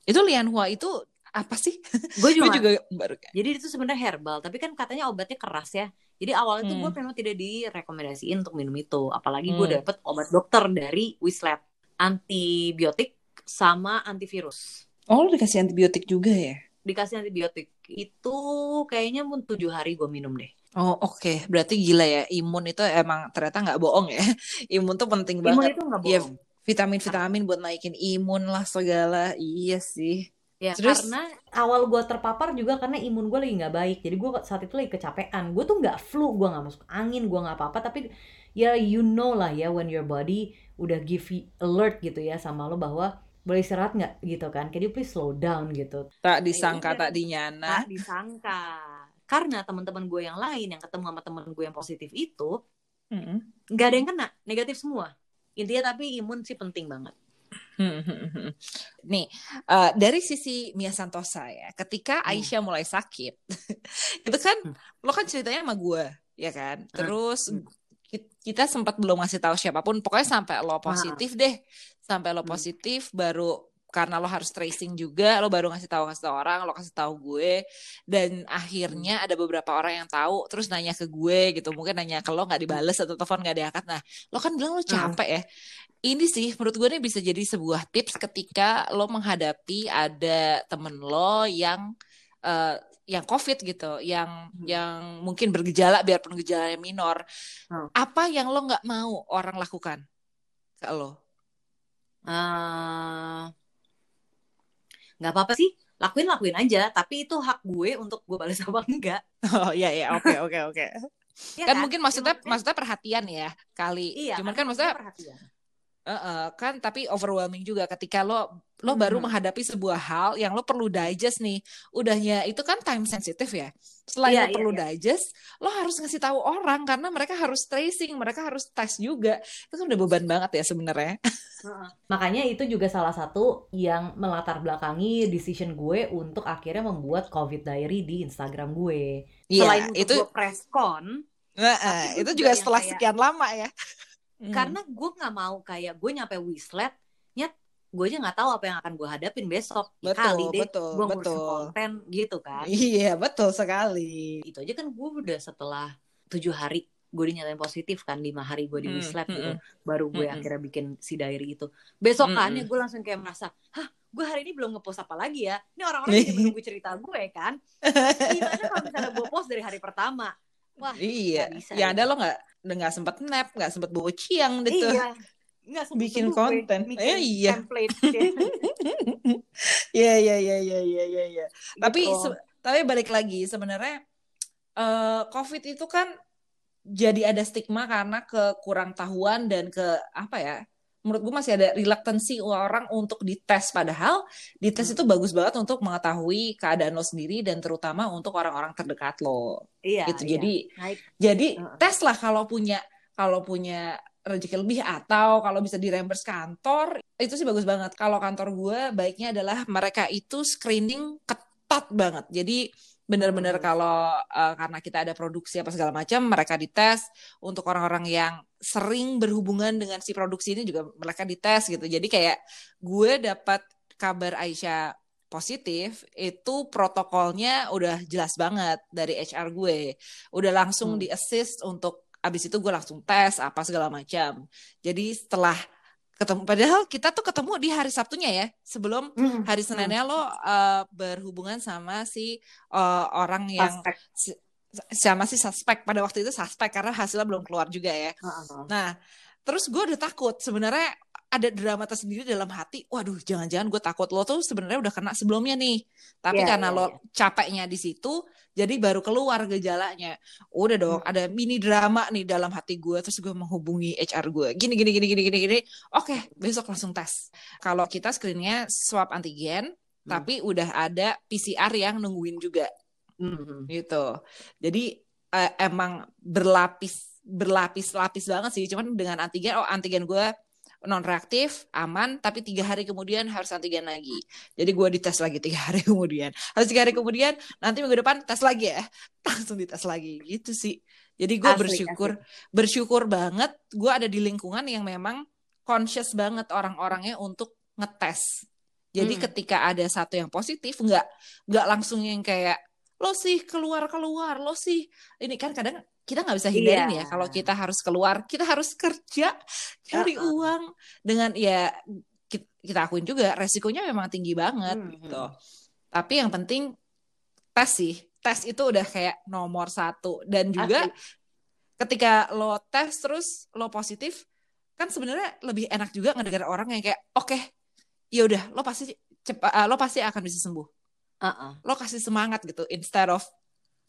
Itu lianhua itu apa sih? Gue *laughs* Gue juga, juga baru. jadi itu sebenarnya herbal tapi kan katanya obatnya keras ya jadi awalnya tuh Hmm. gue memang tidak direkomendasiin untuk minum itu apalagi gue Hmm. dapet obat dokter dari Wislet antibiotik sama antivirus Oh, lo dikasih antibiotik juga ya? dikasih antibiotik itu kayaknya mun tujuh hari gue minum deh Oh oke, berarti gila ya imun itu emang ternyata nggak bohong ya. *laughs* Imun tuh penting imun banget. itu nggak Iya, bohong Vitamin-vitamin buat naikin imun lah segala. Iya sih. ya Terus- karena awal gue terpapar juga karena imun gue lagi nggak baik jadi gue saat itu lagi kecapean gue tuh nggak flu gue nggak masuk angin gue nggak apa-apa tapi ya you know lah ya when your body udah give you alert gitu ya sama lo bahwa boleh istirahat nggak gitu kan can you please slow down gitu Tak disangka udah. tak dinyana. tak disangka karena teman-teman gue yang lain yang ketemu sama teman gue yang positif itu nggak ada yang kena negatif semua intinya tapi imun sih penting banget *laughs* Nih, eh, dari sisi Mia Santosa ya, ketika Hmm. Aisyah mulai sakit, *laughs* itu kan Hmm. lo kan ceritanya sama gue, ya kan? Terus Hmm. ki- kita sempat belum ngasih tahu siapa pun, pokoknya sampai lo positif deh, sampai lo Hmm. positif baru karena lo harus tracing juga, lo baru ngasih tahu kasih tahu orang, lo kasih tahu gue, dan akhirnya ada beberapa orang yang tahu, terus nanya ke gue gitu, mungkin nanya ke lo nggak dibales atau telepon nggak diangkat, nah lo kan bilang lo capek ya, ini sih menurut gue ini bisa jadi sebuah tips ketika lo menghadapi ada temen lo yang eh, yang covid gitu, yang Hmm. yang mungkin bergejala biarpun gejalanya minor, Hmm. apa yang lo nggak mau orang lakukan ke lo? Eh, nggak apa-apa sih lakuin lakuin aja tapi itu hak gue untuk gue balas apa enggak *laughs* Oh iya iya oke *laughs* oke oke. Ya Kan mungkin maksudnya Ya, maksudnya perhatian ya kali. iya Cuman kan maksudnya perhatian. Eh, eh, kan tapi overwhelming juga ketika lo lo baru Mhm. menghadapi sebuah hal yang lo perlu digest nih. Udahnya itu kan time sensitive ya. Selain Iya, lo iya, perlu iya. digest, lo harus ngasih tahu orang karena mereka harus tracing, mereka harus tes juga. Itu kan udah beban banget ya sebenarnya. Makanya itu juga salah satu yang melatar belakangi decision gue untuk akhirnya membuat COVID Diary di Instagram gue. Selain untuk itu gue press con, Tapi itu juga juga setelah kayak- sekian lama ya. Hmm. karena gue nggak mau kayak gue nyampe Wislet, nyet gue aja nggak tahu apa yang akan gue hadapin besok. Ya Betul, kali deh, betul, gue ngurusin betul. konten gitu kan. Iya, betul sekali. Itu aja kan gue udah setelah tujuh hari gue dinyatain positif kan lima hari gue di Hmm, Wislet gitu hmm, baru gue Mm-mm. akhirnya bikin si diary itu besokannya Mm-mm. gue langsung kayak merasa hah gue hari ini belum ngepost apa lagi ya ini orang-orang jadi *laughs* menunggu cerita gue kan gimana kalau misalnya gue post dari hari pertama wah Iya, bisa ya ya. ada lo nggak nggak sempet nap, nggak sempet bawa ciang gitu. iya *laughs* nggak sempet Bikin gue konten. bikin Eh, iya. template *laughs* Iya iya iya iya iya iya. iya. Tapi Gitu. se- tapi balik lagi sebenarnya eh COVID itu kan jadi ada stigma karena kekurang tahuan dan ke apa ya? Menurut gue masih ada reluctancy orang untuk dites padahal dites Hmm. itu bagus banget untuk mengetahui keadaan lo sendiri dan terutama untuk orang-orang terdekat lo iya gitu. iya. Jadi itu- jadi Heeh. tes lah kalau punya kalau punya rezeki lebih atau kalau bisa di reimburse kantor itu sih bagus banget. Kalau kantor gue baiknya adalah mereka itu screening ketat banget. Jadi benar-benar Hmm. kalau uh, karena kita ada produksi apa segala macam mereka dites untuk orang-orang yang sering berhubungan dengan si produksi ini juga mereka dites gitu. Jadi kayak gue dapat kabar Aisyah positif itu protokolnya udah jelas banget dari HR gue udah langsung Hmm. di assist untuk abis itu gue langsung tes apa segala macam jadi setelah ketemu padahal kita tuh ketemu di hari Sabtunya ya sebelum Hmm, hari. Seninnya lo uh, berhubungan sama si uh, orang yang Suspek. si- sama si suspek pada waktu itu suspek karena hasilnya belum keluar juga ya Heeh. Nah, terus gue udah takut. Sebenarnya ada drama tersendiri dalam hati. Waduh, jangan-jangan gue takut lo tuh sebenarnya udah kena sebelumnya nih. Tapi Iya, karena iya, lo iya. capeknya di situ, jadi baru keluar gejalanya. Udah dong, Hmm. ada mini drama nih dalam hati gue. Terus gue menghubungi HR gue. Gini, gini, gini, gini, gini, gini. Oke, besok langsung tes. Kalau kita screennya swab antigen, Hmm. tapi udah ada PCR yang nungguin juga Hmm. gitu. Jadi eh, emang berlapis berlapis-lapis banget sih. Cuman dengan antigen, oh antigen gue non reaktif, aman, tapi tiga hari kemudian harus antigen lagi. Jadi gue dites lagi tiga hari *laughs* kemudian. Harus tiga hari kemudian, nanti minggu depan tes lagi ya, *laughs* langsung dites lagi gitu sih. Jadi gue Asli, bersyukur, bersyukur banget gue ada di lingkungan yang memang conscious banget orang-orangnya untuk ngetes. Jadi Hmm. ketika ada satu yang positif, nggak nggak langsung yang kayak lo sih keluar keluar, lo sih ini kan kadang kita nggak bisa hindarin Iya. ya kalau kita harus keluar, kita harus kerja cari Uh-uh. uang dengan ya ki- kita akuin juga resikonya memang tinggi banget Hmm. gitu. Tapi yang penting tes sih, tes itu udah kayak nomor satu dan juga Asli. ketika lo tes terus lo positif kan sebenarnya lebih enak juga ngedengar orang yang kayak oke ya udah lo pasti cepat lo pasti akan bisa sembuh Heeh. lo kasih semangat gitu instead of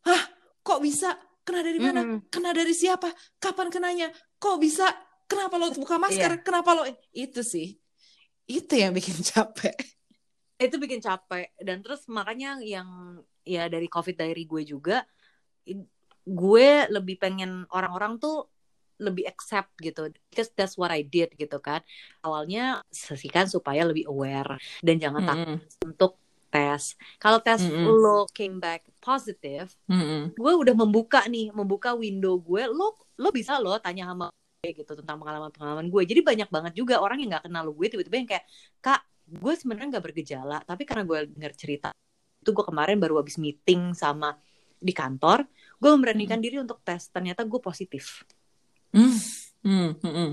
hah kok bisa? Kena dari mana? Hmm. kena dari siapa? Kapan kenanya? Kok bisa? Kenapa lo buka masker? Iya. kenapa lo itu sih. Itu yang bikin *laughs* capek. Itu bikin capek. Dan terus makanya yang ya dari covid diary gue juga gue lebih pengen orang-orang tuh lebih accept gitu. Because that's what I did gitu kan. Awalnya sesikan supaya lebih aware. Dan jangan takut Mm-mm. untuk tes kalau tes Mm-mm. lo came back positive Mm-mm. gue udah membuka nih membuka window gue lo lo bisa lo tanya sama gue gitu tentang pengalaman-pengalaman gue jadi banyak banget juga orang yang nggak kenal gue tiba-tiba yang kayak kak gue sebenarnya nggak bergejala tapi karena gue denger cerita itu gue kemarin baru habis meeting sama di kantor gue memberanikan diri untuk tes ternyata gue positif Mm. Mm. Mm.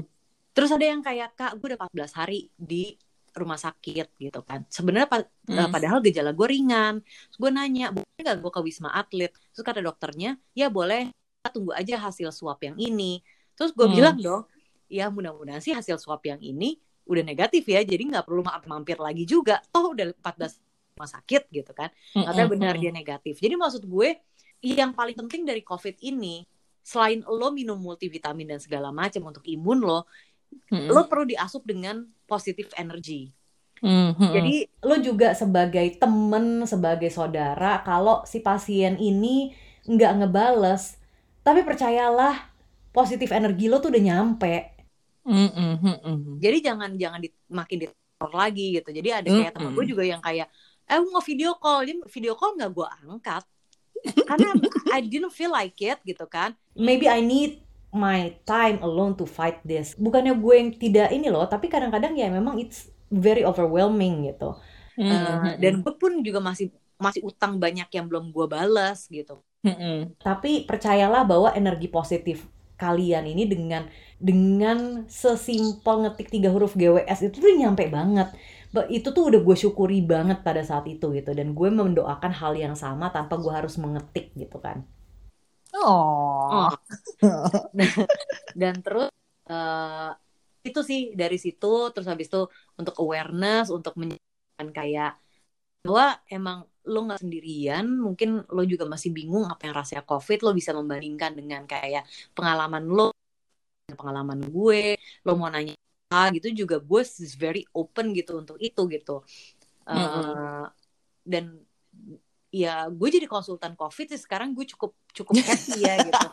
terus ada yang kayak kak gue udah 14 hari di rumah sakit gitu kan. Sebenarnya pa- Mm. eh, padahal gejala gue ringan. Terus gue nanya boleh nggak gue ke wisma atlet? Terus kata dokternya ya boleh. Tunggu aja hasil swab yang ini. Terus gue Hmm. bilang dong ya mudah-mudahan sih hasil swab yang ini udah negatif ya jadi nggak perlu ma- mampir lagi juga. Toh udah 14 rumah sakit gitu kan. Katanya Mm-mm. benar dia negatif. Jadi maksud gue yang paling penting dari covid ini selain lo minum multivitamin dan segala macam untuk imun lo Mm-mm. lo perlu diasup dengan positif energy Mm-mm. jadi lo juga sebagai temen, sebagai saudara, kalau si pasien ini nggak ngebales, tapi percayalah positif energi lo tuh udah nyampe. Mm-mm. Jadi jangan jangan di, makin diteror lagi gitu. Jadi ada kayak temen gue juga yang kayak, eh mau video call, dia video call nggak gue angkat, *laughs* karena I didn't feel like it gitu kan. Maybe I need my time alone to fight this. Bukannya gue yang tidak ini loh, tapi kadang-kadang ya memang it's very overwhelming gitu. Eh, Mm-mm. dan gue pun juga masih masih utang banyak yang belum gue balas gitu. Mm-mm. Tapi percayalah bahwa energi positif kalian ini dengan dengan sesimpel ngetik tiga huruf GWS itu tuh nyampe banget. Ba- Itu tuh udah gue syukuri banget pada saat itu gitu. Dan gue mendoakan hal yang sama tanpa gue harus mengetik gitu kan. Oh. *laughs* Dan terus eh, itu sih dari situ terus habis itu untuk awareness untuk menyampaikan kayak bahwa emang lo nggak sendirian mungkin lo juga masih bingung apa yang rasanya covid lo bisa membandingkan dengan kayak pengalaman lo pengalaman gue lo mau nanya apa gitu juga gue is very open gitu untuk itu gitu Eh, Mm-mm. dan ya gue jadi konsultan covid sih sekarang gue cukup cukup happy ya gitu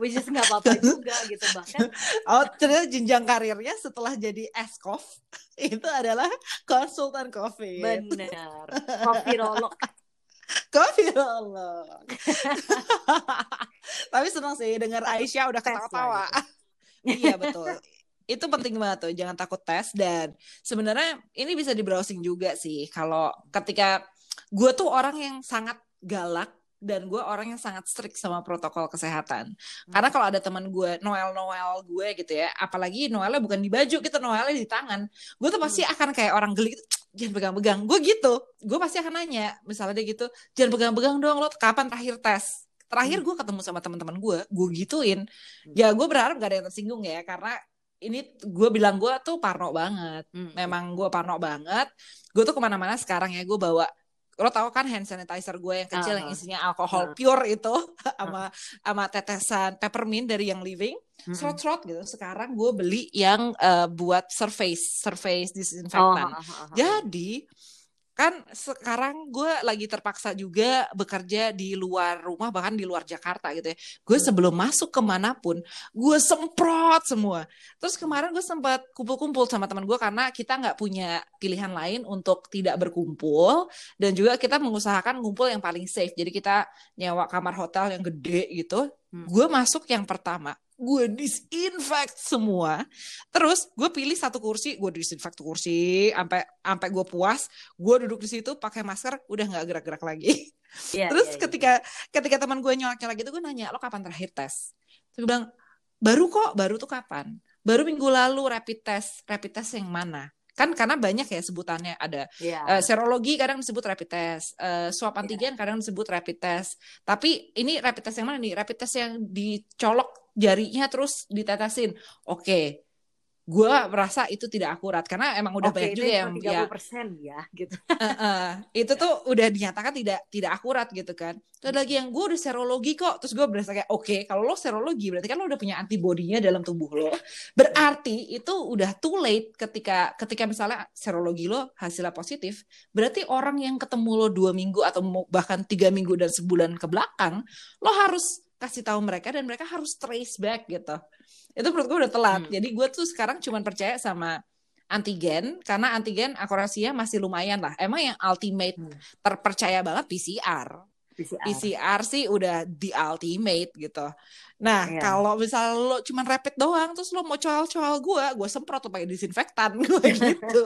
which is nggak apa-apa *laughs* juga gitu bahkan Oh, ternyata jenjang karirnya setelah jadi eskof *laughs* itu adalah konsultan COVID. bener *laughs* covidolog Covidolog. Tapi senang sih dengar Aisyah udah ketawa-tawa. iya betul. Itu penting banget tuh, jangan takut tes dan sebenarnya ini bisa di browsing juga sih kalau ketika gue tuh orang yang sangat galak dan gue orang yang sangat strict sama protokol kesehatan. Karena kalau ada teman gue Noel Noel gue gitu ya, apalagi Noelnya bukan di baju gitu, Noelnya di tangan, gue tuh pasti akan kayak orang geli gitu, jangan pegang-pegang. Gue gitu, gue pasti akan nanya, misalnya dia gitu, jangan pegang-pegang dong, lo kapan terakhir tes? Terakhir gue ketemu sama teman-teman gue, gue gituin. Ya gue berharap gak ada yang tersinggung ya, karena ini gue bilang gue tuh parno banget. Hmm. Memang gue parno banget. Gue tuh ke mana-mana sekarang ya gue bawa lo tau kan hand sanitizer gue yang kecil yang Ah. isinya alkohol Ah. pure itu *laughs* sama sama tetesan peppermint dari yang living Mm-mm. serot-serot gitu sekarang gue beli yang eh, buat surface surface Oh, disinfektan ha, ha, ha, ha. Kan sekarang gue lagi terpaksa juga bekerja di luar rumah bahkan di luar Jakarta gitu ya. Gue sebelum masuk ke mana pun gue semprot semua. Terus kemarin gue sempat kumpul-kumpul sama teman gue karena kita nggak punya pilihan lain untuk tidak berkumpul dan juga kita mengusahakan ngumpul yang paling safe. Jadi kita nyewa kamar hotel yang gede gitu. Hmm. Gue masuk yang pertama gue disinfect semua terus gue pilih satu kursi gue disinfect kursi sampai sampai gue puas gue duduk di situ pakai masker udah nggak gerak-gerak lagi Iya, *laughs* terus iya, iya. ketika ketika teman gue nyolak-nyolak gitu gue nanya lo kapan terakhir tes terus gue bilang baru kok baru tuh kapan baru minggu lalu rapid test rapid test yang mana kan karena banyak ya sebutannya ada Iya. Eh, serologi kadang disebut rapid test, eh, swab antigen kadang disebut rapid test. Tapi ini rapid test yang mana nih? Rapid test yang dicolok jarinya terus ditetesin. Oke, gue merasa itu tidak akurat karena emang udah Oke, banyak juga yang yang ya 30% ya gitu. eh, eh, itu tuh udah dinyatakan tidak tidak akurat gitu kan. Terus ada lagi yang gue udah serologi kok, terus gue berasa kayak oke kalau lo serologi berarti kan lo udah punya antibodinya dalam tubuh lo. Berarti itu udah too late ketika ketika misalnya serologi lo hasilnya positif, berarti orang yang ketemu lo dua minggu atau bahkan tiga minggu dan sebulan ke belakang, lo harus kasih tahu mereka dan mereka harus trace back gitu. Itu menurut gue udah telat. Hmm. Jadi gue tuh sekarang cuman percaya sama antigen karena antigen akurasinya masih lumayan lah. Emang yang ultimate Hmm. terpercaya banget PCR. PCR. PCR sih udah the ultimate gitu. Nah, Iya. kalau misalnya lo cuman rapid doang terus lo mau coal-coal gue, gue semprot tuh pakai disinfektan *laughs* gue gitu.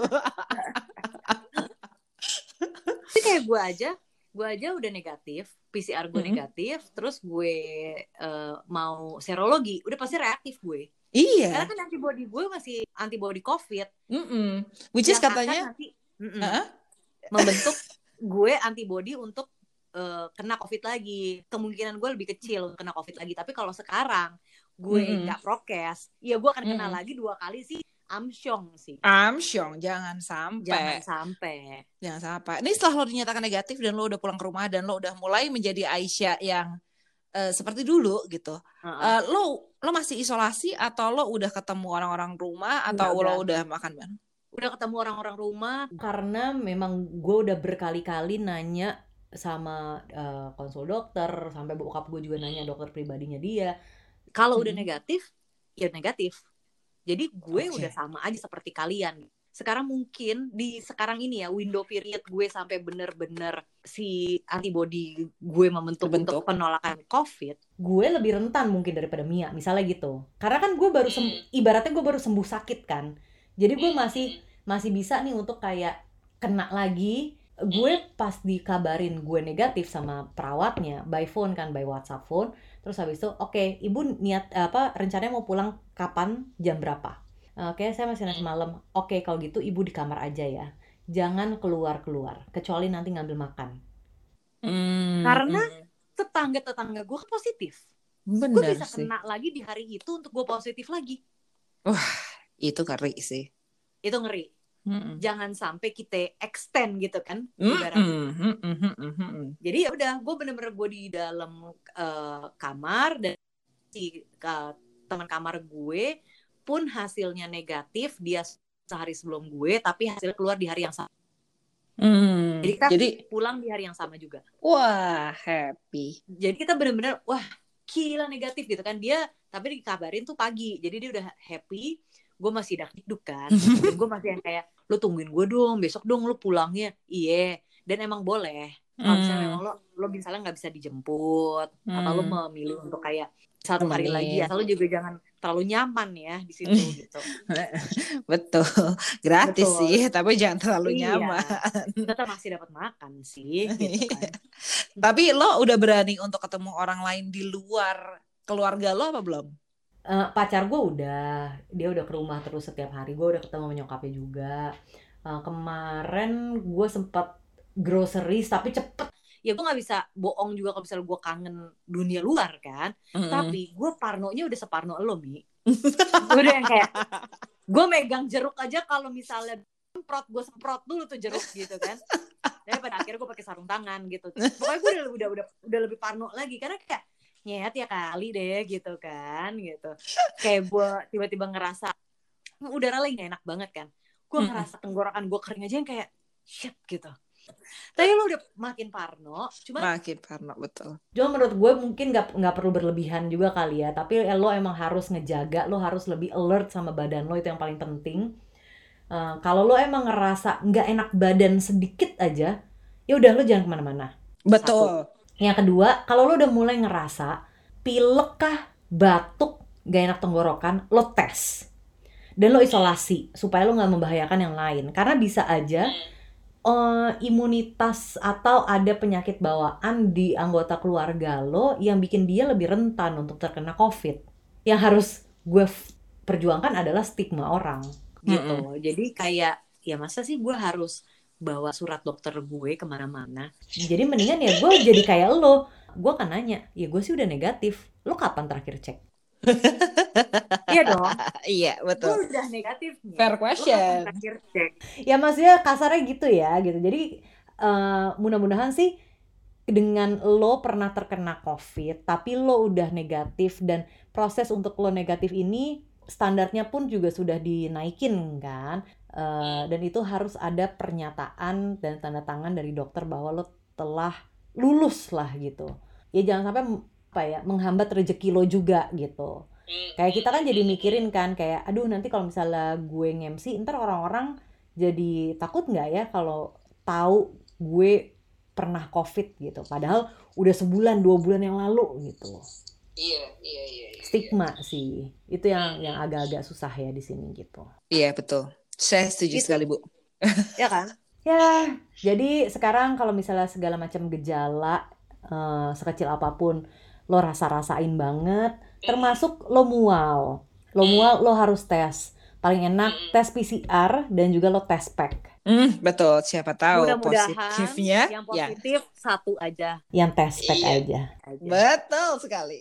Tapi kayak gue aja, gue aja udah negatif, PCR gue Mm-mm. negatif, terus gue eh, mau serologi, udah pasti reaktif gue. iya. Karena kan antibody gue masih antibody COVID. Mm-mm. Which is katanya nanti mm-mm, Heeh. membentuk *laughs* gue antibody untuk eh, kena COVID lagi. Kemungkinan gue lebih kecil kena COVID lagi. Tapi kalau sekarang gue nggak prokes, ya gue akan kena Mm-mm. lagi dua kali sih. Amsyong sih. Amsyong, jangan sampai. Jangan sampai. Jangan sampai. Ini setelah lo dinyatakan negatif dan lo udah pulang ke rumah dan lo udah mulai menjadi Aisyah yang eh, seperti dulu gitu. Heeh. Eh, lo lo masih isolasi atau lo udah ketemu orang-orang rumah atau Udah, lo udah. udah makan bareng? udah ketemu orang-orang rumah karena memang gue udah berkali-kali nanya sama eh, konsul dokter sampai bokap gue juga nanya dokter pribadinya dia kalau udah Hmm. negatif ya negatif jadi gue Oke. udah sama aja seperti kalian. Sekarang mungkin di sekarang ini ya window period gue sampai bener-bener si antibody gue membentuk untuk penolakan covid gue lebih rentan mungkin daripada Mia misalnya gitu. Karena kan gue baru sem- ibaratnya gue baru sembuh sakit kan. Jadi gue masih masih bisa nih untuk kayak kena lagi gue pas dikabarin gue negatif sama perawatnya by phone kan by WhatsApp phone terus habis itu oke ibu niat apa rencananya mau pulang kapan? Jam berapa? Oke saya masih nasi malam. Oke kalau gitu ibu di kamar aja ya. Jangan keluar keluar kecuali nanti ngambil makan. Hmm, Karena hmm. tetangga-tetangga gue positif. Bener gue bisa sih. kena lagi di hari itu untuk gue positif lagi. Itu ngeri sih. itu ngeri Mm-mm. jangan sampai kita extend gitu kan Mm-mm, ibaratnya. mm-mm, mm-mm, mm-mm. jadi ya udah gue bener-bener gue di dalam eh, kamar dan si eh, teman kamar gue pun hasilnya negatif dia sehari sebelum gue tapi hasil keluar di hari yang sama Hmm, Jadi kita- jadi pulang di hari yang sama juga wah happy. jadi kita bener-bener wah gila negatif gitu kan dia tapi dikabarin tuh pagi jadi dia udah happy gue masih dak dikduk kan *laughs* dan gue masih yang kayak lu tungguin gue dong besok dong lu pulangnya iya dan emang boleh kalau misalnya Hmm, memang lo lo misalnya nggak bisa dijemput atau lo hmm. memilih untuk kayak satu hari Temenin. lagi asal lo juga jangan terlalu nyaman ya di situ *laughs* gitu. Betul. Gratis Betul. sih, tapi jangan terlalu Iya. nyaman. Tetap masih dapat makan sih *laughs* gitu kan. Tapi lo udah berani untuk ketemu orang lain di luar keluarga lo apa belum? Eh, pacar gue udah dia udah ke rumah terus setiap hari gue udah ketemu sama nyokapnya juga Eh, kemarin gue sempat groceries tapi cepet Ya gue nggak bisa bohong juga kalau misalnya gue kangen dunia luar kan. Mm-mm. Tapi gue parnonya udah separno lo mi. *laughs* gue udah yang kayak gue megang jeruk aja kalau misalnya semprot gue semprot dulu tuh jeruk gitu kan. Tapi pada akhirnya gue pakai sarung tangan gitu. Pokoknya gue udah udah udah udah lebih parno lagi karena kayak nyet ya kali deh gitu kan gitu. Kayak gue tiba-tiba ngerasa "Hmm, udara lagi gak enak banget kan. Gue ngerasa tenggorokan gue kering aja yang kayak shit gitu. Tapi lo udah makin parno, cuman Makin parno betul. Cuma menurut gue mungkin nggak nggak perlu berlebihan juga kali ya. Tapi eh, lo emang harus ngejaga, lo harus lebih alert sama badan lo itu yang paling penting. Eh, kalau lo emang ngerasa nggak enak badan sedikit aja, ya udah lo jangan ke mana-mana. Betul. Yang kedua, kalau lo udah mulai ngerasa pilek kah, batuk, gak enak tenggorokan, lo tes. Dan lo isolasi supaya lo nggak membahayakan yang lain. Karena bisa aja eh, imunitas atau ada penyakit bawaan di anggota keluarga lo yang bikin dia lebih rentan untuk terkena COVID. Yang harus gue perjuangkan adalah stigma orang. gitu. Jadi kayak ya masa sih gue harus bawa surat dokter gue ke mana-mana? Jadi mendingan ya gue jadi kayak lo. Gue kan nanya, ya gue sih udah negatif. Lo kapan terakhir cek? *laughs* Iya dong. Iya, Gue betul. udah negatif. Fair Lo kapan question. terakhir cek? ya maksudnya kasarnya gitu ya gitu jadi eh, mudah-mudahan sih dengan lo pernah terkena covid tapi lo udah negatif dan proses untuk lo negatif ini standarnya pun juga sudah dinaikin kan Eh, dan itu harus ada pernyataan dan tanda tangan dari dokter bahwa lo telah lulus lah gitu. Ya jangan sampai apa ya menghambat rezeki lo juga gitu. Kayak kita kan jadi mikirin kan kayak aduh nanti kalau misalnya gue ngemsi ntar orang-orang jadi takut nggak ya kalau tahu gue pernah covid gitu? Padahal udah sebulan dua bulan yang lalu gitu. Iya, iya, iya. stigma sih. Itu yang yang agak-agak susah ya di sini gitu. Iya, betul. Saya setuju Gitu. sekali, Bu. Ya kan? *laughs* ya jadi sekarang kalau misalnya segala macam gejala eh, sekecil apa pun lo rasa-rasain banget termasuk lo mual lo mual lo harus tes paling enak tes PCR dan juga lo tes pack Hmm, betul. Siapa tahu Mudah-mudahan positifnya. yang Ya, positif satu aja. yang tes pack Iya. aja aja. betul sekali.